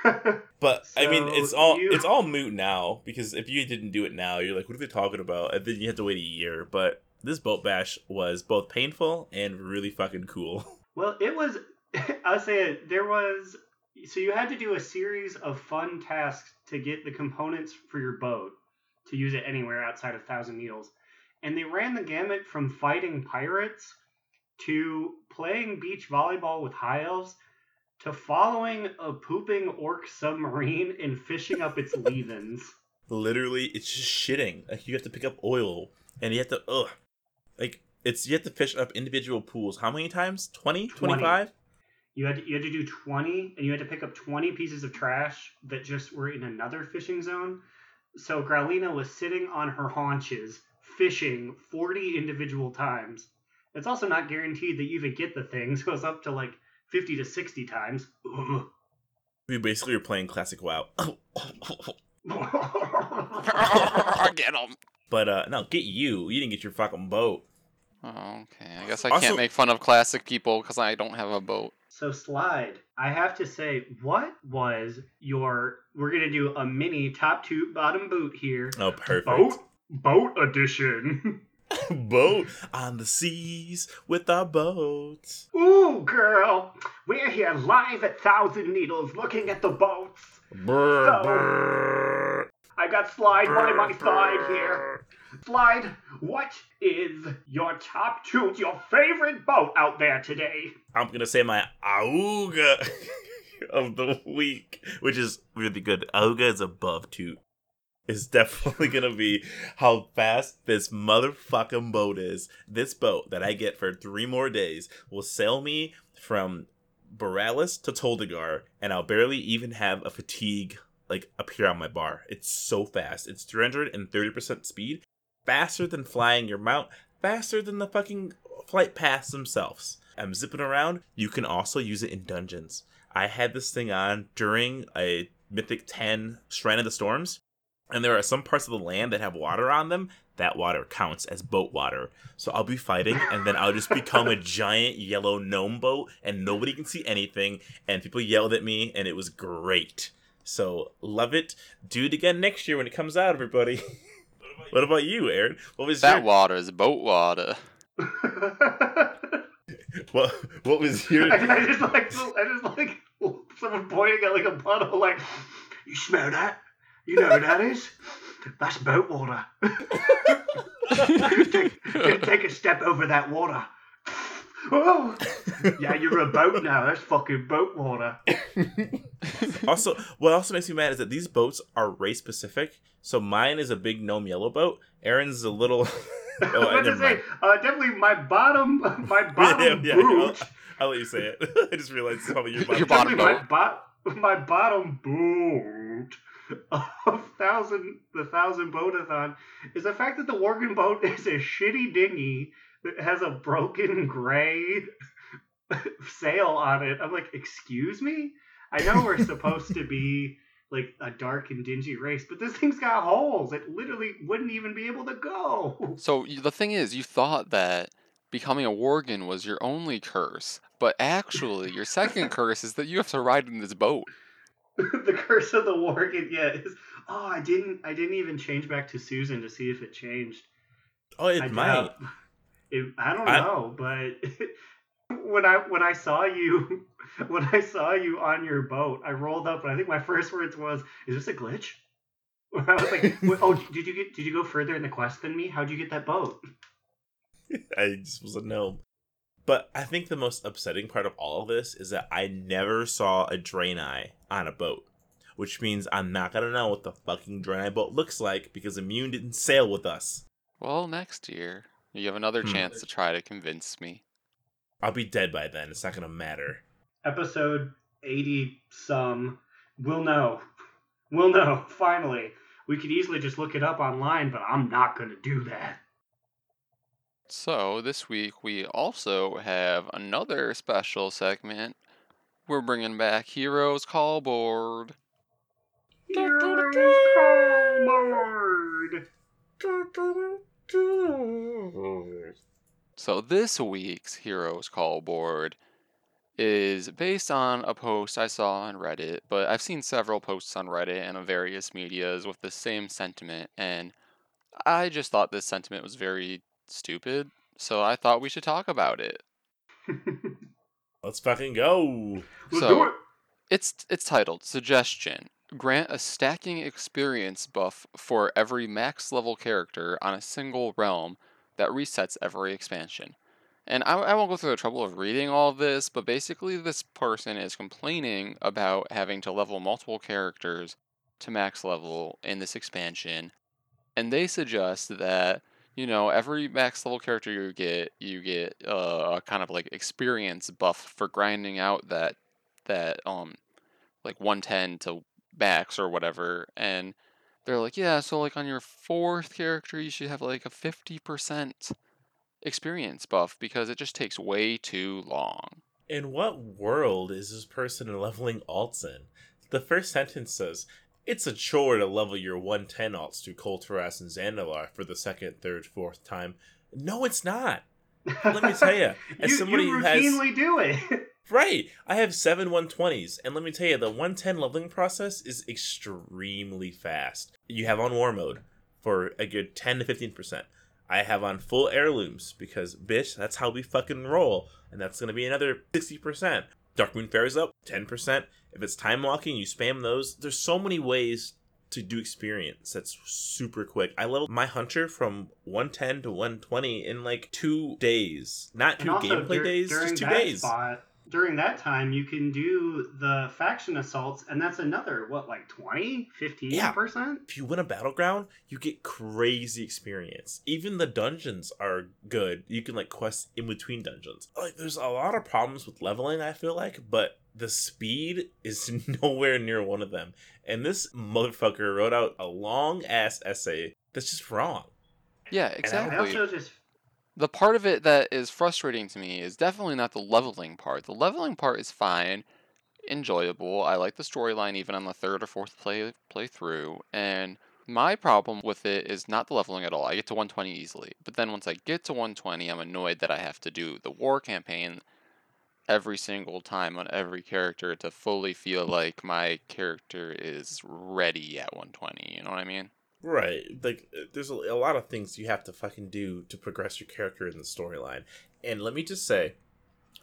*laughs* But I mean, it's all you- it's all moot now because if you didn't do it now, you're like, what are they talking about? And then you have to wait a year. But this boat bash was both painful and really fucking cool. *laughs* Well, it was. *laughs* I'll say it. There was. So you had to do a series of fun tasks to get the components for your boat to use it anywhere outside of Thousand Needles, and they ran the gamut from fighting pirates to playing beach volleyball with high elves to following a pooping orc submarine and fishing up its leavings. Literally, it's just shitting. Like you have to pick up oil and you have to ugh. Like it's you have to fish up individual pools. How many times? 20? 20. 25? You had to, you had to do 20, and you had to pick up 20 pieces of trash that just were in another fishing zone. So Growlina was sitting on her haunches, fishing 40 individual times. It's also not guaranteed that you even get the things. *laughs* It goes up to like 50 to 60 times. *laughs* Ugh. We basically are playing classic WoW. *laughs* *laughs* get him! but uh no, get you. You didn't get your fucking boat. Oh, okay. I guess I Also- can't make fun of classic people because I don't have a boat. so slide. I have to say, what was your? We're gonna do a mini top two bottom boot here. Oh, perfect. Boat boat edition. *laughs* boat on the seas with our boats. Ooh, girl, we're here live at Thousand Needles looking at the boats. Brr, So- brr. I got Slide by my side here. Slide, what is your top two, your favorite boat out there today? I'm gonna say my auga *laughs* of the week, which is really good. Auga is above toot. Is definitely gonna be how fast this motherfucking boat is. This boat that I get for three more days will sail me from Boralus to Tol Dagor, and I'll barely even have a fatigue like appear on my bar. It's so fast. It's 330% speed, faster than flying your mount, faster than the fucking flight paths themselves. I'm zipping around. You can also use it in dungeons. I had this thing on during a Mythic 10 Shrine of the Storms, and there are some parts of the land that have water on them. That water counts as boat water. So I'll be fighting, and then I'll just become a giant yellow gnome boat, and nobody can see anything. And people yelled at me, and it was great. So love it. Do it again next year when it comes out, everybody. *laughs* what about you, Aaron? What was That your water is boat water. *laughs* what? What was your? I, I just like I just like someone pointing at like a puddle, like you smell that? You know who that is? That's boat water. *laughs* take, take a step over that water. Oh, *laughs* yeah, you're a boat now. That's fucking boat water. also, what also makes me mad is that these boats are race specific. So mine is a big gnome yellow boat. Aaron's a little. *laughs* I oh, was about to say, uh, definitely my bottom, my bottom yeah, yeah, boot. I'll let you say it. I just realized it's probably your bottom. Your bottom. bottom boat. My, bo- my bottom boot of thousand the thousand boatathon is the fact that the Worgen boat is a shitty dinghy that has a broken gray sail on it. I'm like, excuse me? I know we're supposed to be like a dark and dingy race, but this thing's got holes. It literally wouldn't even be able to go. So the thing is, you thought that becoming a Worgen was your only curse, but actually, your second curse is that you have to ride in this boat. *laughs* the curse of the Worgen, yeah. Is, oh, I didn't. I didn't even change back to Susan to see if it changed. Oh, it I might. It, I don't I- know, but *laughs* when I when I saw you *laughs* when I saw you on your boat, I rolled up, and I think my first words was, "Is this a glitch?" I was like, "Oh, did you get did you go further in the quest than me? How'd you get that boat?" I just was a gnome. But I think the most upsetting part of all of this is that I never saw a Draenei on a boat. Which means I'm not gonna know what the fucking Draenei boat looks like because Immune didn't sail with us. Well, next year, you have another Hmm. chance to try to convince me. I'll be dead by then. It's not gonna matter. Episode eighty some, we'll know. We'll know. *laughs* Finally, we could easily just look it up online, but I'm not gonna do that. So, this week we also have another special segment. We're bringing back Heroes Call Board. Heroes call board. So, this week's Heroes Call Board is based on a post I saw on Reddit, but I've seen several posts on Reddit and on various medias with the same sentiment, and I just thought this sentiment was very stupid, so I thought we should talk about it. *laughs* Let's fucking go. Let's So- do it. It's it's titled Suggestion. Grant a stacking experience buff for every max level character on a single realm that resets every expansion. And I, I won't go through the trouble of reading all of this, but basically, this person is complaining about having to level multiple characters to max level in this expansion. And they suggest that, you know, every max level character you get, you get uh, a kind of like experience buff for grinding out that that um like 110 to max or whatever and they're like yeah so like on your fourth character you should have like a 50% experience buff because it just takes way too long In what world is this person leveling alts in? The first sentence says, It's a chore to level your 110 alts to Kul Tiras and Zandalar for the second, third, fourth time. No, it's not. Let me tell ya, *laughs* as you, somebody you who has- routinely do it. *laughs* Right. I have seven 120s, and let me tell you, the 110 leveling process is extremely fast. You have on war mode for a good 10 to 15%. I have on full heirlooms because, bitch, that's how we fucking roll, and that's gonna be another 60%. Darkmoon Faire's up 10%. If it's time walking, you spam those. There's so many ways to do experience that's super quick. I leveled my hunter from 110 to 120 in like two days. Not two gameplay dur- days, just two days. spot, during that time, you can do the faction assaults, and that's another, what, like 20, 15%? if you win a battleground, you get crazy experience. Even the dungeons are good. You can like quest in between dungeons. Like there's a lot of problems with leveling, I feel like, but the speed is *laughs* nowhere near one of them. And this motherfucker wrote out a long ass essay that's just wrong. yeah I exactly also just the part of it that is frustrating to me is definitely not the leveling part. The leveling part is fine, enjoyable. I like the storyline even on the third or fourth play playthrough, and my problem with it is not the leveling at all. I get to 120 easily, but then once I get to 120, I'm annoyed that I have to do the war campaign every single time on every character to fully feel like my character is ready at 120. You know what I mean? Right. Like, uh, there's a, a lot of things you have to fucking do to progress your character in the storyline. And let me just say,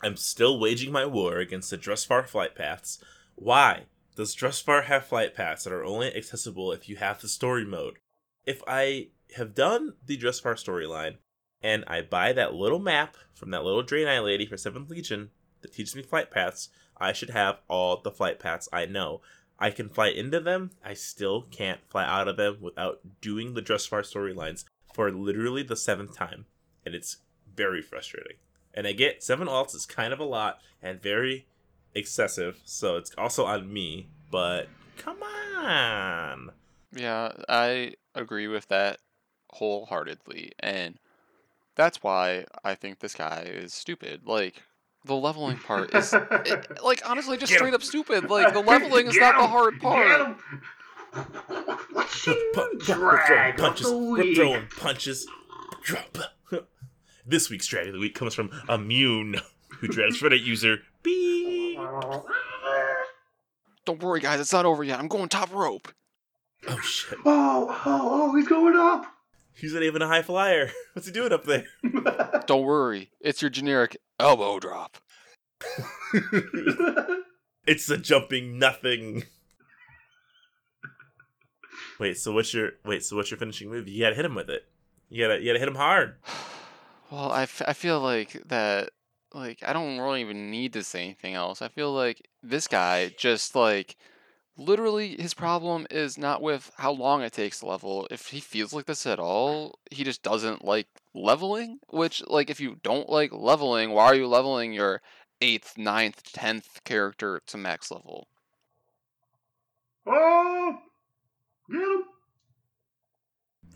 I'm still waging my war against the Drustvar flight paths. Why does Drustvar have flight paths that are only accessible if you have the story mode? If I have done the Drustvar storyline and I buy that little map from that little Draenei lady for 7th Legion that teaches me flight paths, I should have all the flight paths I know. I can fly into them. I still can't fly out of them without doing the Drustvar storylines for literally the seventh time, and it's very frustrating. And I get seven alts is kind of a lot and very excessive, so it's also on me. But come on, Yeah, I agree with that wholeheartedly. And that's why I think this guy is stupid. Like, the leveling part is it, *laughs* eh, like honestly just Get 'em. straight up stupid. Like the leveling is Get not the hard Get part. 'em! What's Pu- your pu- pu- we're drag throwing of punches. the We're week? throwing punches. Drop. *laughs* This week's drag of the week comes from Immune, who drags Reddit user B. Don't worry, guys, it's not over yet. I'm going top rope. Oh shit. Oh, oh, oh, he's going up. He's not even a high flyer. *laughs* What's he doing up there? *laughs* Don't worry, it's your generic elbow drop. *laughs* it's a jumping nothing. Wait, so what's your wait? So what's your finishing move? You gotta hit him with it. You gotta you gotta hit him hard. *sighs* Well, I, f- I feel like that like I don't really even need to say anything else. I feel like this guy just like literally his problem is not with how long it takes to level. If he feels like this at all, he just doesn't like leveling, which like if you don't like leveling, why are you leveling your 8th, ninth, 10th character to max level? oh, get him.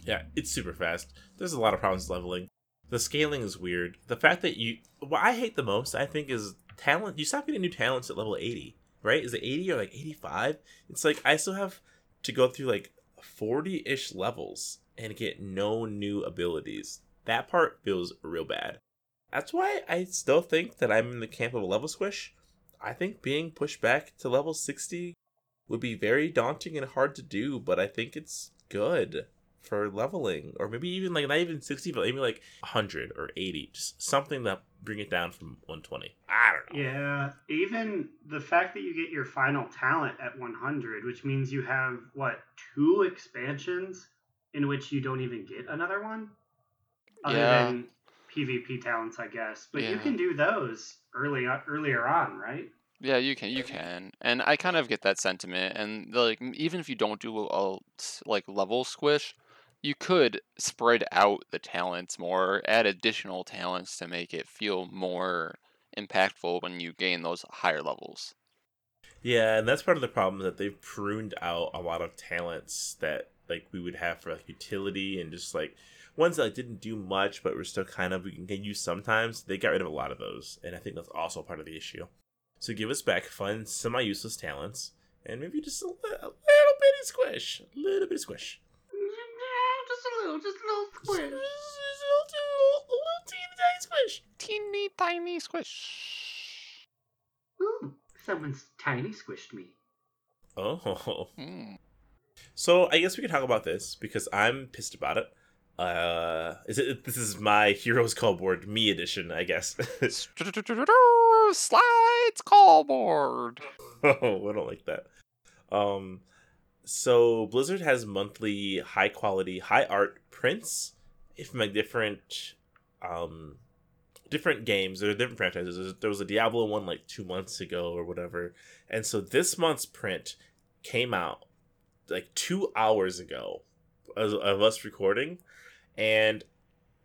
Yeah, it's super fast. There's a lot of problems leveling. The scaling is weird. The fact that you what I hate the most, I think, is talent. You stop getting new talents at level 80, right? Is it 80 or like 85? It's like I still have to go through like 40-ish levels and get no new abilities. That part feels real bad. That's why I still think that I'm in the camp of a level squish. I think being pushed back to level 60 would be very daunting and hard to do, but I think it's good for leveling, or maybe even like not even 60, but maybe like 100 or 80, just something to bring it down from 120. I don't know. Yeah, even the fact that you get your final talent at 100, which means you have what two expansions in which you don't even get another one, other Yeah. than PvP talents, I guess. But you can do those early earlier on, right? Yeah, you can, you can, and I kind of get that sentiment. And like, even if you don't do a s- like level squish, you could spread out the talents more, add additional talents to make it feel more impactful when you gain those higher levels. Yeah, and that's part of the problem that they've pruned out a lot of talents that like we would have for like utility and just like ones that like, didn't do much but were still kind of we can use sometimes. They got rid of a lot of those, and I think that's also part of the issue. So give us back fun, semi-useless talents, and maybe just a, a little bitty squish, a little bit of squish. Just a little, just a little squish. Just a little, a little teeny tiny squish. Teeny tiny squish. Ooh, someone's tiny squished me. Oh, Mm. So I guess we can talk about this because I'm pissed about it. Uh, is it? This is my Heroes Call Board Me edition, I guess. *laughs* Slides callboard. oh, I don't like that. Um, so Blizzard has monthly high quality, high art prints from like different, um, different games or different franchises. There was- a Diablo one like two months ago or whatever, and so this month's print came out like two hours ago of, of us recording, and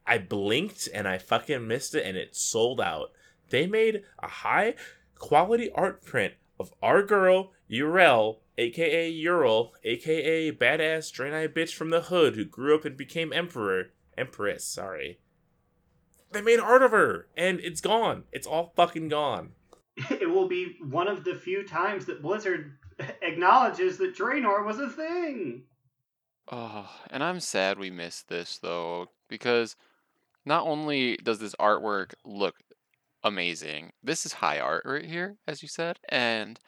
I blinked and I fucking missed it, and it sold out. They made a high quality art print of our girl Urel, aka Ural, aka badass Draenei bitch from the hood who grew up and became emperor, empress. Sorry. They made art of her, and it's gone. It's all fucking gone. *laughs* It will be one of the few times that Blizzard *laughs* acknowledges that Draenor was a thing. Oh, and I'm sad we missed this though, because not only does this artwork look amazing, this is high art right here, as you said, and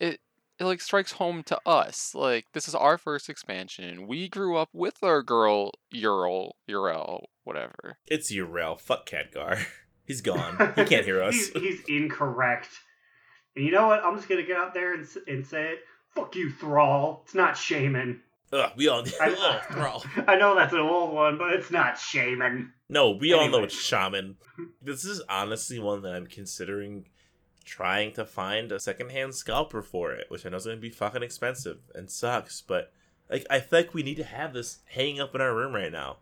it it like strikes home to us. Like this is our first expansion. We grew up with our girl Ural, Urel, whatever. It's Urel. Fuck Khadgar. *laughs* He's gone. He can't hear *laughs* us. he's, he's incorrect. And you know what? I'm just gonna get out there and, and say it. Fuck you, Thrall. It's not Shaman. Ugh, we all *laughs* I, Ugh, Thrall. I know that's an old one, but it's not Shaman. No, we all know it's Shaman. This is honestly one that I'm considering trying to find a secondhand scalper for it, which I know is going to be fucking expensive and sucks, but like I feel like we need to have this hanging up in our room right now.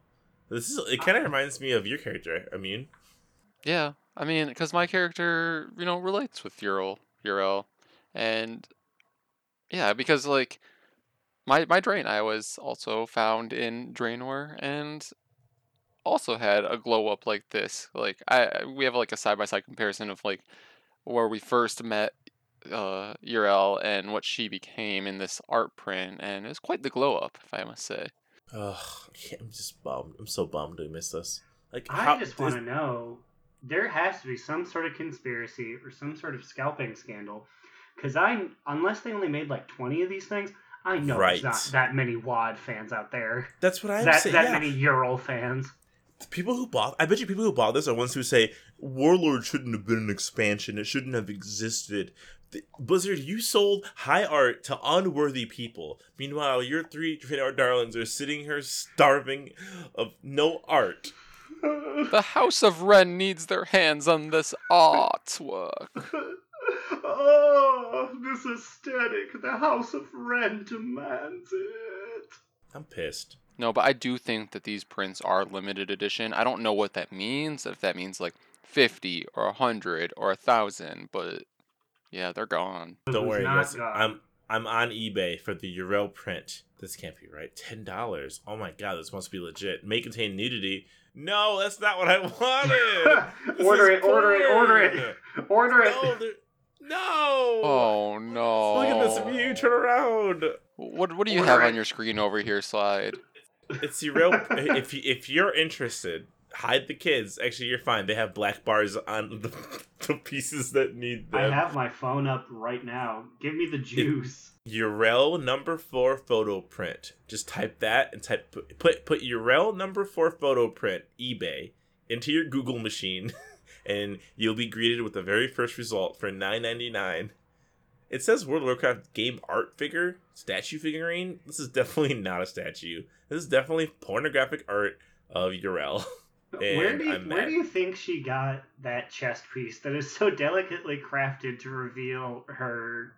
This is it kind of reminds me of your character, Immune. Yeah, I mean, because my character, you know, relates with Ural, Urel, and yeah, because like my my Draenei was also found in Draenor, and also had a glow up like this. Like I- we have like a side by side comparison of like where we first met uh Urel and what she became in this art print and it was quite the glow up if I must say. Ugh, *laughs* I'm just bummed. I'm so bummed we missed this. Like, I how, just want to know there has to be some sort of conspiracy or some sort of scalping scandal. Because I, unless they only made like 20 of these things, I know Right. there's not that many WoD fans out there. That's what I'm that saying. that yeah. many Ural fans. The people who bought I bet you people who bought this are ones who say Warlord shouldn't have been an expansion. It shouldn't have existed. The- Blizzard, you sold high art to unworthy people. Meanwhile, your three trade art darlings are sitting here starving of no art. The House of Ren needs their hands on this artwork. oh, this aesthetic. The House of Ren demands it. I'm pissed. No, but I do think that these prints are limited edition. I don't know what that means, if that means like 50 or 100 or a 1000, but yeah, they're gone. Don't worry, guys. I'm I'm on eBay for the Urel print. This can't be right. Ten dollars. Oh my god, this must be legit. May contain nudity. No, that's not what I *laughs* wanted. Order is it, order it, order it, order it. No, there- no. Oh no. Look at this view. Turn around. What what do you Order have it. on your screen over here, slide? It's the real. if you, if you're interested, hide the kids. Actually, you're fine. They have black bars on the, *laughs* the pieces that need them. I have my phone up right now. Give me the juice. Urel number four photo print. Just type that and type put put, put Urel number four photo print eBay into your Google machine, *laughs* and you'll be greeted with the very first result for nine ninety nine. It says World of Warcraft game art figure statue figurine. This is definitely *laughs* not a statue. This is definitely pornographic art of Urel. Where do you I'm where mad. do you think she got that chest piece that is so delicately crafted to reveal her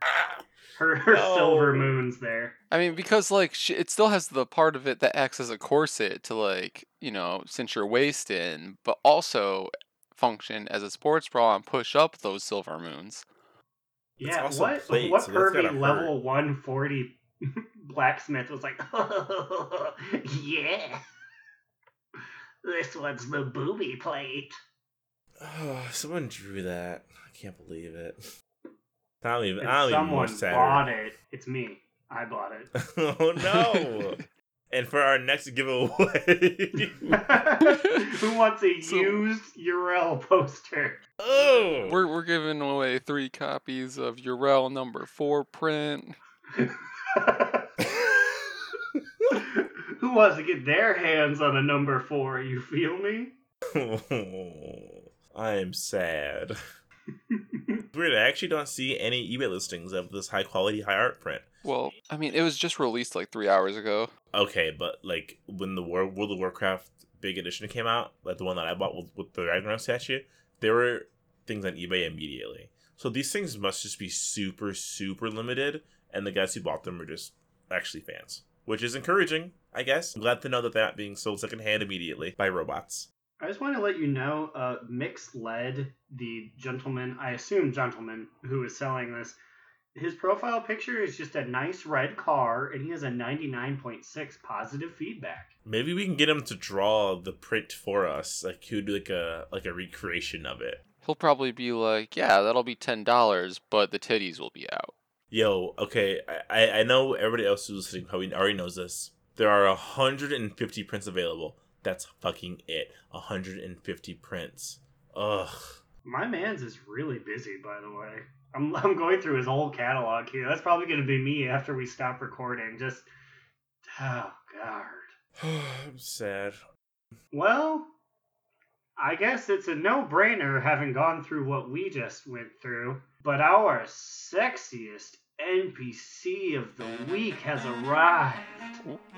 her, her No. silver moons there? I mean, because like sh it still has the part of it that acts as a corset to like you know cinch your waist in, but also function as a sports bra and push up those silver moons. It's Yeah, also what plate, what so that's pervy level 140 *laughs* blacksmith was like, *laughs* yeah, this one's the booby plate. Oh, someone drew that. I can't believe it. I don't even. If I don't even more someone sadder. bought it, it's me. I bought it. *laughs* oh no! *laughs* and for our next giveaway, *laughs* Who wants a So- used Urel poster? oh, We're we're giving away three copies of Urel number four print. Who wants to get their hands on a number four? You feel me? *laughs* I am sad. *laughs* Weird. I actually don't see any eBay listings of this high quality high art print. Well, I mean, it was just released like three hours ago. Okay, but like when the War- World of Warcraft big edition came out, like the one that I bought with, with the Ragnaros statue, there were things on eBay immediately. So these things must just be super, super limited, and the guys who bought them are just actually fans, which is encouraging, I guess. I'm glad to know that they're not being sold secondhand immediately by robots. I just want to let you know, uh, Mix led the gentleman, I assume gentleman, who is selling this. His profile picture is just a nice red car, and he has a 99.6 positive feedback. Maybe we can get him to draw the print for us, like he would do like a like a recreation of it. He'll probably be like, "Yeah, that'll be ten dollars, but the titties will be out." Yo, okay, I, I- I know everybody else who's listening probably already knows this. There are 150 prints available. That's fucking it. 150 prints. Ugh. My man's is really busy, by the way. I'm, I'm going through his whole catalog here. That's probably going to be me after we stop recording. Just, *sighs* oh, God. I'm *sighs* sad. Well, I guess it's a no brainer having gone through what we just went through. But our sexiest NPC of the week has arrived.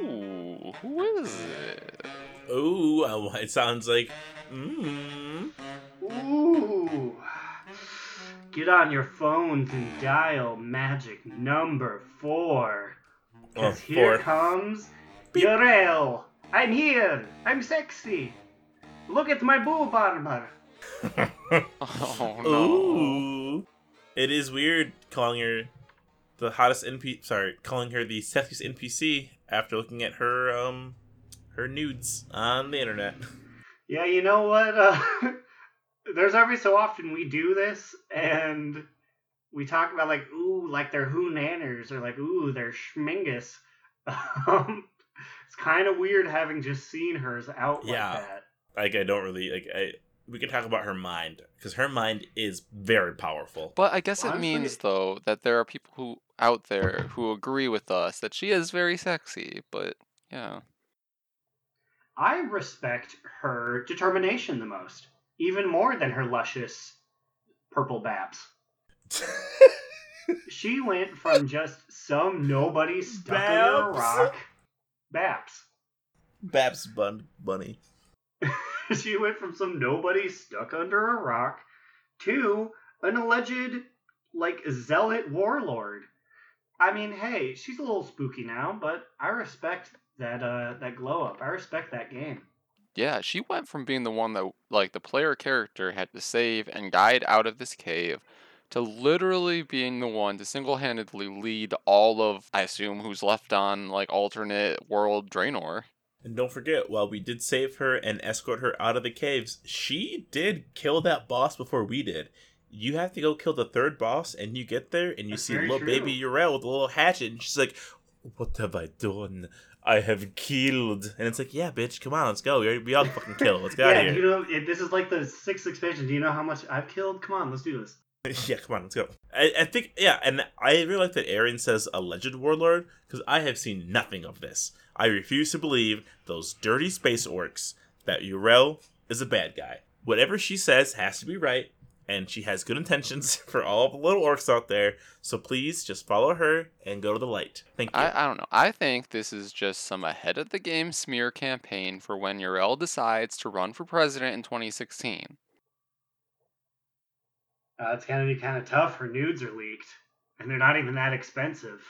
Ooh, who is it? Ooh, it sounds like. Mmm. Ooh. Get on your phones and dial magic number four. Oh, Because here four. comes Urel. I'm here. I'm sexy. Look at my boob armor. *laughs* Oh no. Ooh. It is weird calling her the hottest NPC. Sorry, calling her the sexiest NPC after looking at her um her nudes on the internet. *laughs* Yeah, you know what? Uh, *laughs* there's every so often we do this, and we talk about like, ooh, like they're who nanners, or like, ooh, they're schmingus. *laughs* Um, it's kind of weird having just seen hers out Yeah. like that. Like I don't really like. I we can talk about her mind because her mind is very powerful. But I guess it Honestly- means though that there are people who out there who agree with us that she is very sexy. But yeah, I respect her determination the most, even more than her luscious purple babs. *laughs* She went from just some nobody stuck under a rock, Babs. Babs Bun Bunny. *laughs* she went from some nobody stuck under a rock to an alleged like zealot warlord. I mean, hey, she's a little spooky now, but I respect that uh that glow up. I respect that game. yeah, she went from being the one that like the player character had to save and guide out of this cave to literally being the one to single-handedly lead all of I assume who's left on like alternate world Draenor. And don't forget, while we did save her and escort her out of the caves, she did kill that boss before we did. You have to go kill the third boss, and you get there, and you That's see little true. baby Urel with a little hatchet, and she's like, "What have I done? I have killed." And it's like, "Yeah, bitch, come on, let's go. We, we all fucking kill. Let's get out yeah, of you know, it, this is like the sixth expansion. Do you know how much I've killed? Come on, let's do this. *laughs* yeah, come on, let's go. I, I think, yeah, and I really like that Aaron says alleged warlord because I have seen nothing of this. I refuse to believe those dirty space orcs that Urel is a bad guy. Whatever she says has to be right, and she has good intentions *laughs* for all the little orcs out there. So please just follow her and go to the light. Thank you. I, I don't know. I think this is just some ahead of the game smear campaign for when Uriel decides to run for president in 2016. Uh, it's gonna be kind of tough. Her nudes are leaked, and they're not even that expensive.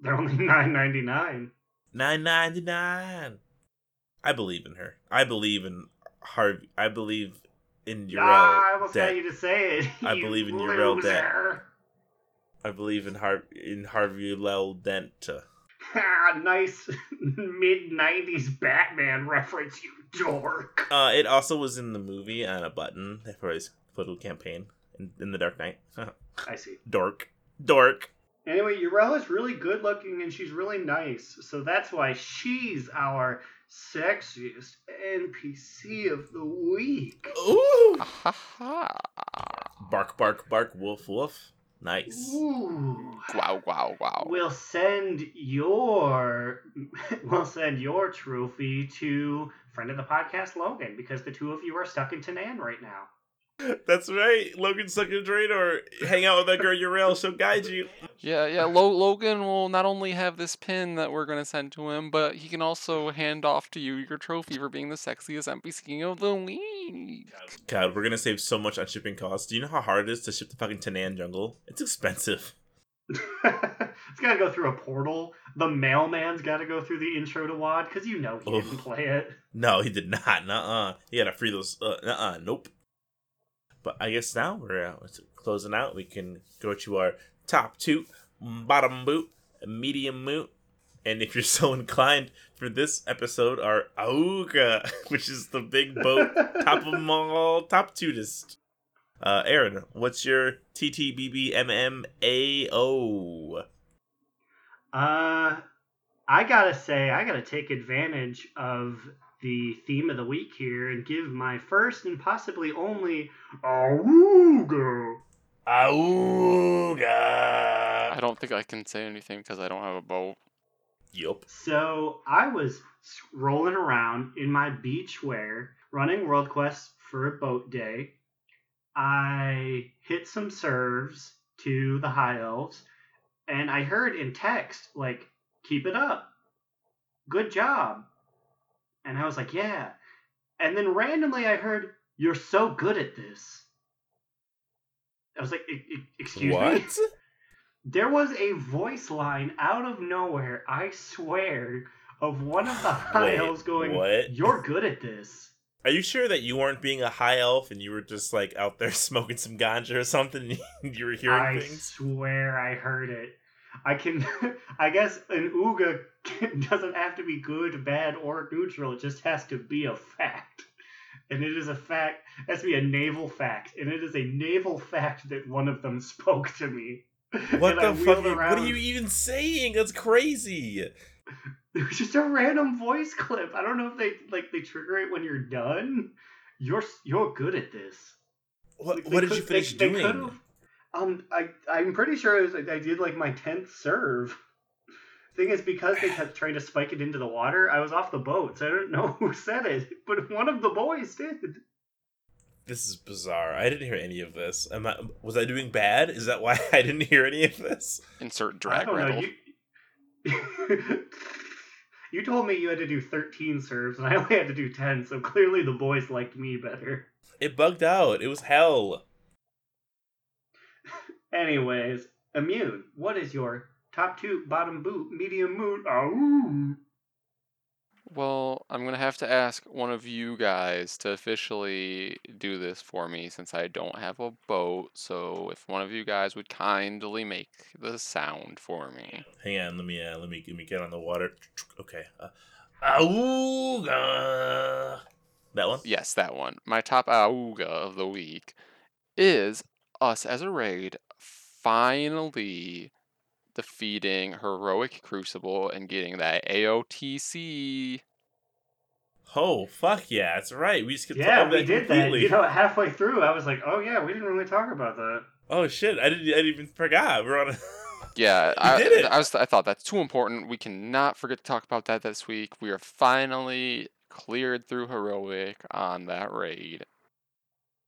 They're only *laughs* nine ninety nine. Nine ninety nine. I believe in her. I believe in Harvey. I believe in Urel. Ah, I almost got you to say it. I *laughs* believe in that- loser. I believe in Har in Harvey Lel Dent. Ah, nice *laughs* mid '90s Batman reference, you dork. Uh, it also was in the movie on a button for his political campaign in, in the Dark Knight. *laughs* I see. Dork, dork. Anyway, Urel is really good looking and she's really nice, so that's why she's our sexiest NPC of the week. Ooh. Ha ha. Bark, bark, bark. Woof, woof. Nice. Ooh. Wow, wow, wow. We'll send your *laughs* we'll send your trophy to friend of the podcast Logan because the two of you are stuck in Tanaan right now. That's right. Logan stuck in Draenor. Hang out with that girl Urel. She'll guide you. Yeah, yeah. Lo- Logan will not only have this pin that we're gonna send to him, but he can also hand off to you your trophy for being the sexiest NPC of the week. God, we're gonna save so much on shipping costs. Do you know how hard it is to ship the fucking Tanaan jungle? It's expensive. *laughs* it's got to go through a portal. The mailman's got to go through the intro to WoD because you know he Oof. didn't play it. No, he did not. Nuh-uh. He had to free those. Uh, nuh-uh. Nope. But I guess now we're uh, closing out. We can go to our top two, bottom boot, medium moot, and if you're *laughs* so inclined for this episode, our Auga, *laughs* which is the big boat, top of them all, top tutist. Uh, Aaron, what's your TTBBMMAO? Uh, I gotta say, I gotta take advantage of the theme of the week here and give my first and possibly only Awooga. Auga. I don't think I can say anything because I don't have a boat. Yup. So I was rolling around in my beach wear, running World Quest for a boat day. I hit some serves to the high elves, and I heard in text like, "Keep it up, good job," and I was like, "Yeah." And then randomly I heard, "You're so good at this." I was like, "E- e- "Excuse me." What? There was a voice line out of nowhere, I swear, of one of the *sighs* high elves going, what? You're good at this. Are you sure that you weren't being a high elf and you were just like out there *laughs* smoking some ganja or something? and you were hearing I things. swear I heard it. I can, *laughs* I guess an Ooga *laughs* doesn't have to be good, bad, or neutral. It just has to be a fact. and it is a fact. It has to be a naval fact, and it is a naval fact that one of them *laughs* spoke to me. What And the fuck? What are you even saying? That's crazy. It was just a random voice clip. I don't know if they like they trigger it when you're done. You're you're good at this. What, They what did you finish they- they doing? could've- Um, I I'm pretty sure it was, I did like my tenth serve. Thing is, because they kept trying to spike it into the water, I was off the boat, so I don't know *laughs* who said it, but one of the boys did. This is bizarre. I didn't hear any of this. Am I, was I doing bad? Is that why *laughs* I didn't hear any of this? Insert I drag don't know. rattle. You *laughs* you told me you had to do thirteen serves, and I only had to do ten, so clearly the boys liked me better. It bugged out. It was hell. Anyways, immune. What is your top two, bottom boot, medium moon? Oh, Well, I'm gonna have to ask one of you guys to officially do this for me since I don't have a boat. So if one of you guys would kindly make the sound for me. Hang on. Let me. Uh, let me. Let me get on the water. Okay. Uh, Auga. That one. Yes, that one. My top auga of the week is us as a raid finally defeating Heroic Crucible and getting that AOTC. Oh fuck yeah! That's right. We just yeah, over we did that. You know, halfway through, I was like, oh yeah, we didn't really talk about that. Oh shit! I didn't. I didn't even forgot. We're on. A... *laughs* Yeah, I, did it. I was I thought that's too important. We cannot forget to talk about that this week. We are finally cleared through heroic on that raid.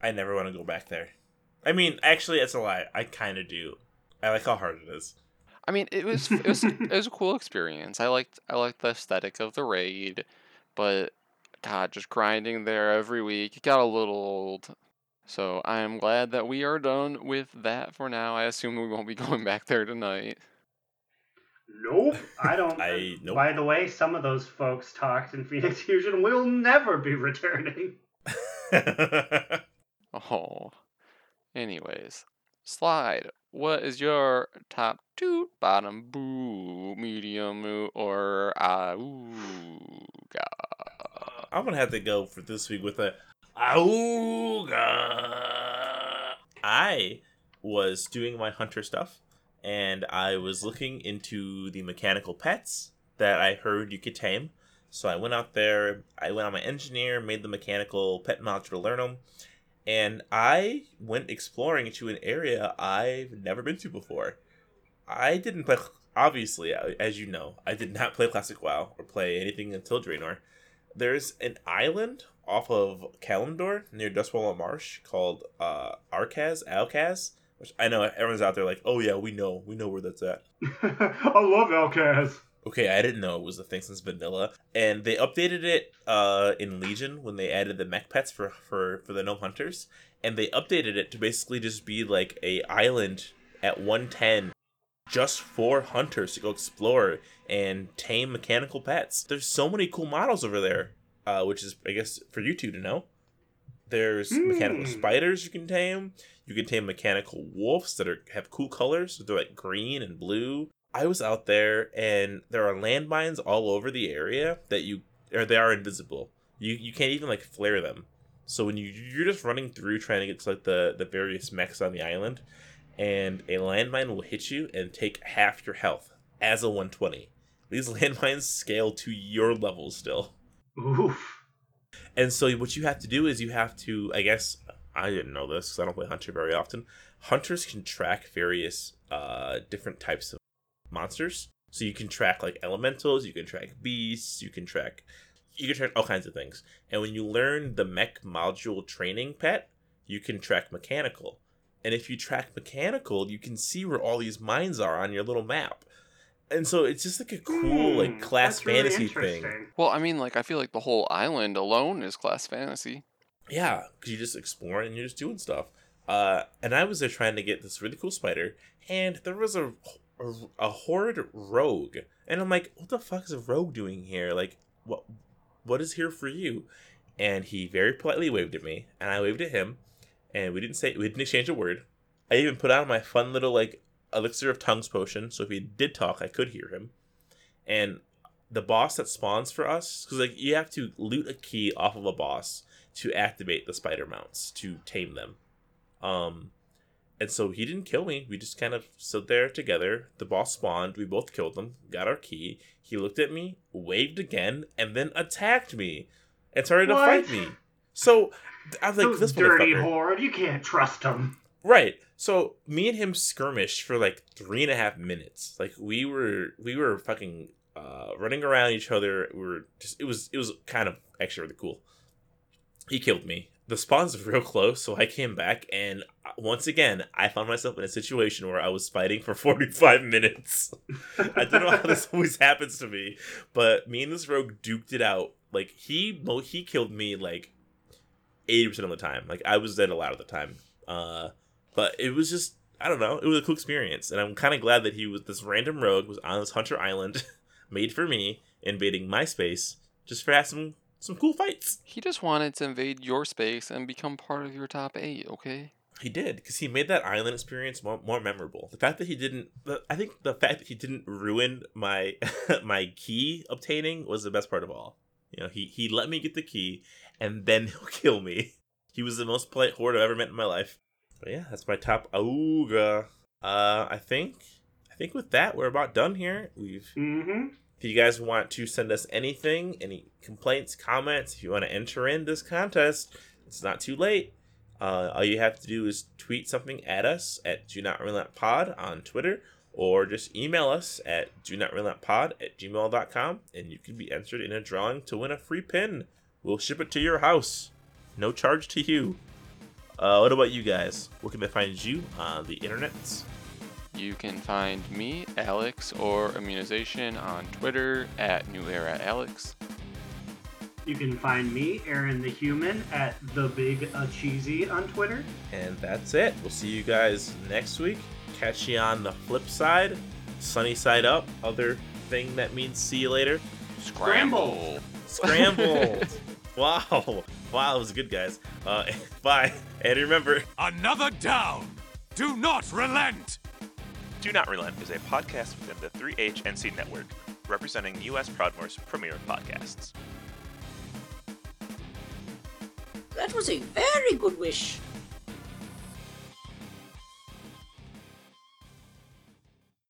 I never want to go back there. I mean, actually, that's a lie. I kind of do. I like how hard it is. I mean, it was it was it was a cool experience. I liked I liked the aesthetic of the raid, but God, just grinding there every week it got a little old. So I am glad that we are done with that for now. I assume we won't be *laughs* going back there tonight. Nope, I don't. *laughs* I- nope. By the way, some of those folks talked in Phoenix Fusion will never be returning. *laughs* Oh. Anyways, slide. What is your top two, bottom boo, medium moo, or ah ooh I'm gonna have to go for this week with a Auga. I was doing my hunter stuff, and I was looking into the mechanical pets that I heard you could tame. So I went out there. I went on my engineer, made the mechanical pet module to learn them, and I went exploring into an area I've never been to before. I didn't play. Obviously, as you know, I did not play Classic WoW or play anything until Draenor there's an island off of Kalimdor near Dustwallow Marsh called uh, Arcaz, Alcaz, which I know everyone's out there like, oh yeah, we know, we know where that's at. *laughs* I love Alcaz. Okay, I didn't know it was a thing since vanilla, and they updated it uh, in Legion when they added the mech pets for for for the gnome hunters, and they updated it to basically just be like a island at 110 just for hunters to go explore and tame mechanical pets. There's so many cool models over there, uh, which is I guess for you two to know. There's mechanical Hmm. spiders you can tame. You can tame mechanical wolves that are have cool colors. They're like green and blue. I was out there and there are landmines all over the area that you or they are invisible. You you can't even like flare them. So when you you're just running through trying to get to like the the various mechs on the island, and a landmine will hit you and take half your health as a 120. These *laughs* landmines scale to your level still. Oof. And so what you have to do is you have to, I guess, I didn't know this because I don't play Hunter very often. Hunters can track various uh, different types of monsters. So you can track like elementals, you can track beasts, you can track, you can track all kinds of things. And when you learn the mech module training pet, you can track mechanical. And if you track mechanical, you can see where all these mines are on your little map. And so it's just like a cool Hmm, like class that's really fantasy thing. Well, I mean, like I feel like the whole island alone is class fantasy. Yeah, because you just exploring and you're just doing stuff. Uh, and I was there trying to get this really cool spider, and there was a, a horrid rogue, and I'm like, what the fuck is a rogue doing here? Like, what what is here for you? And he very politely waved at me, and I waved at him, and we didn't say we didn't exchange a word. I even put on my fun little like elixir of tongues potion, so if he did talk, I could hear him. And the boss that spawns for us, because like you have to loot a key off of a boss to activate the spider mounts to tame them. Um, and so he didn't kill me. We just kind of stood there together. The boss spawned. We both killed him. Got our key. He looked at me, waved again, and then attacked me and started What? to fight me. So I was like, Those this dirty horde, you can't trust him. Right. So me and him skirmished for like three and a half minutes. Like we were we were fucking uh, running around each other. We were just it was it was kind of actually really cool. He killed me. The spawns *laughs* real close, so I came back and uh, once again I found myself in a situation where I was fighting for *laughs* forty five minutes. I don't know how this *laughs* always happens to me, but me and this rogue duked it out. Like he he killed me like eighty percent of the time. Like I was dead a lot of the time. Uh, but it was just I don't know. It was a cool experience, and I'm kind of glad that he was this random rogue was on this Hunter Island, made for me, invading my space, just for some some cool fights. He just wanted to invade your space and become part of your top eight, okay? He did because he made that island experience more, more memorable. The fact that he didn't, the, I think the fact that he didn't ruin my *laughs* my key obtaining was the best part of all. You know, he he let me get the key, and then *laughs* he'll kill me. He was the most polite horde I've ever met in my life. But yeah, that's my top Auga. Uh, I think I think with that we're about done here. We've Mm-hmm. If you guys want to send us anything, any complaints, comments, if you want to enter in this contest, it's not too late. Uh, all you have to do is tweet something at us at Do Not Relent Pod on Twitter, or just email us at Do Not Relent Pod at gmail.com, and you can be entered in a drawing to win a free pin. We'll ship it to your house. No charge to you. Uh, what about you guys? Where can they find you on the internets? You can find me, Alex, or Immunization on Twitter at New Era Alex. You can find me, Aaron the Human, at the Big uh, Cheesy on Twitter. And that's it. We'll see you guys next week. Catch you on the flip side. Sunny side up. Other thing that means see you later. Scramble. Scrambled. *laughs* *laughs* wow. Wow, that was good, guys. Uh, *laughs* bye. And remember, Another down. Do not relent. Do Not Relent is a podcast within the 3HNC network, representing U.S. Proudmoore's premier podcasts. That was a very good wish.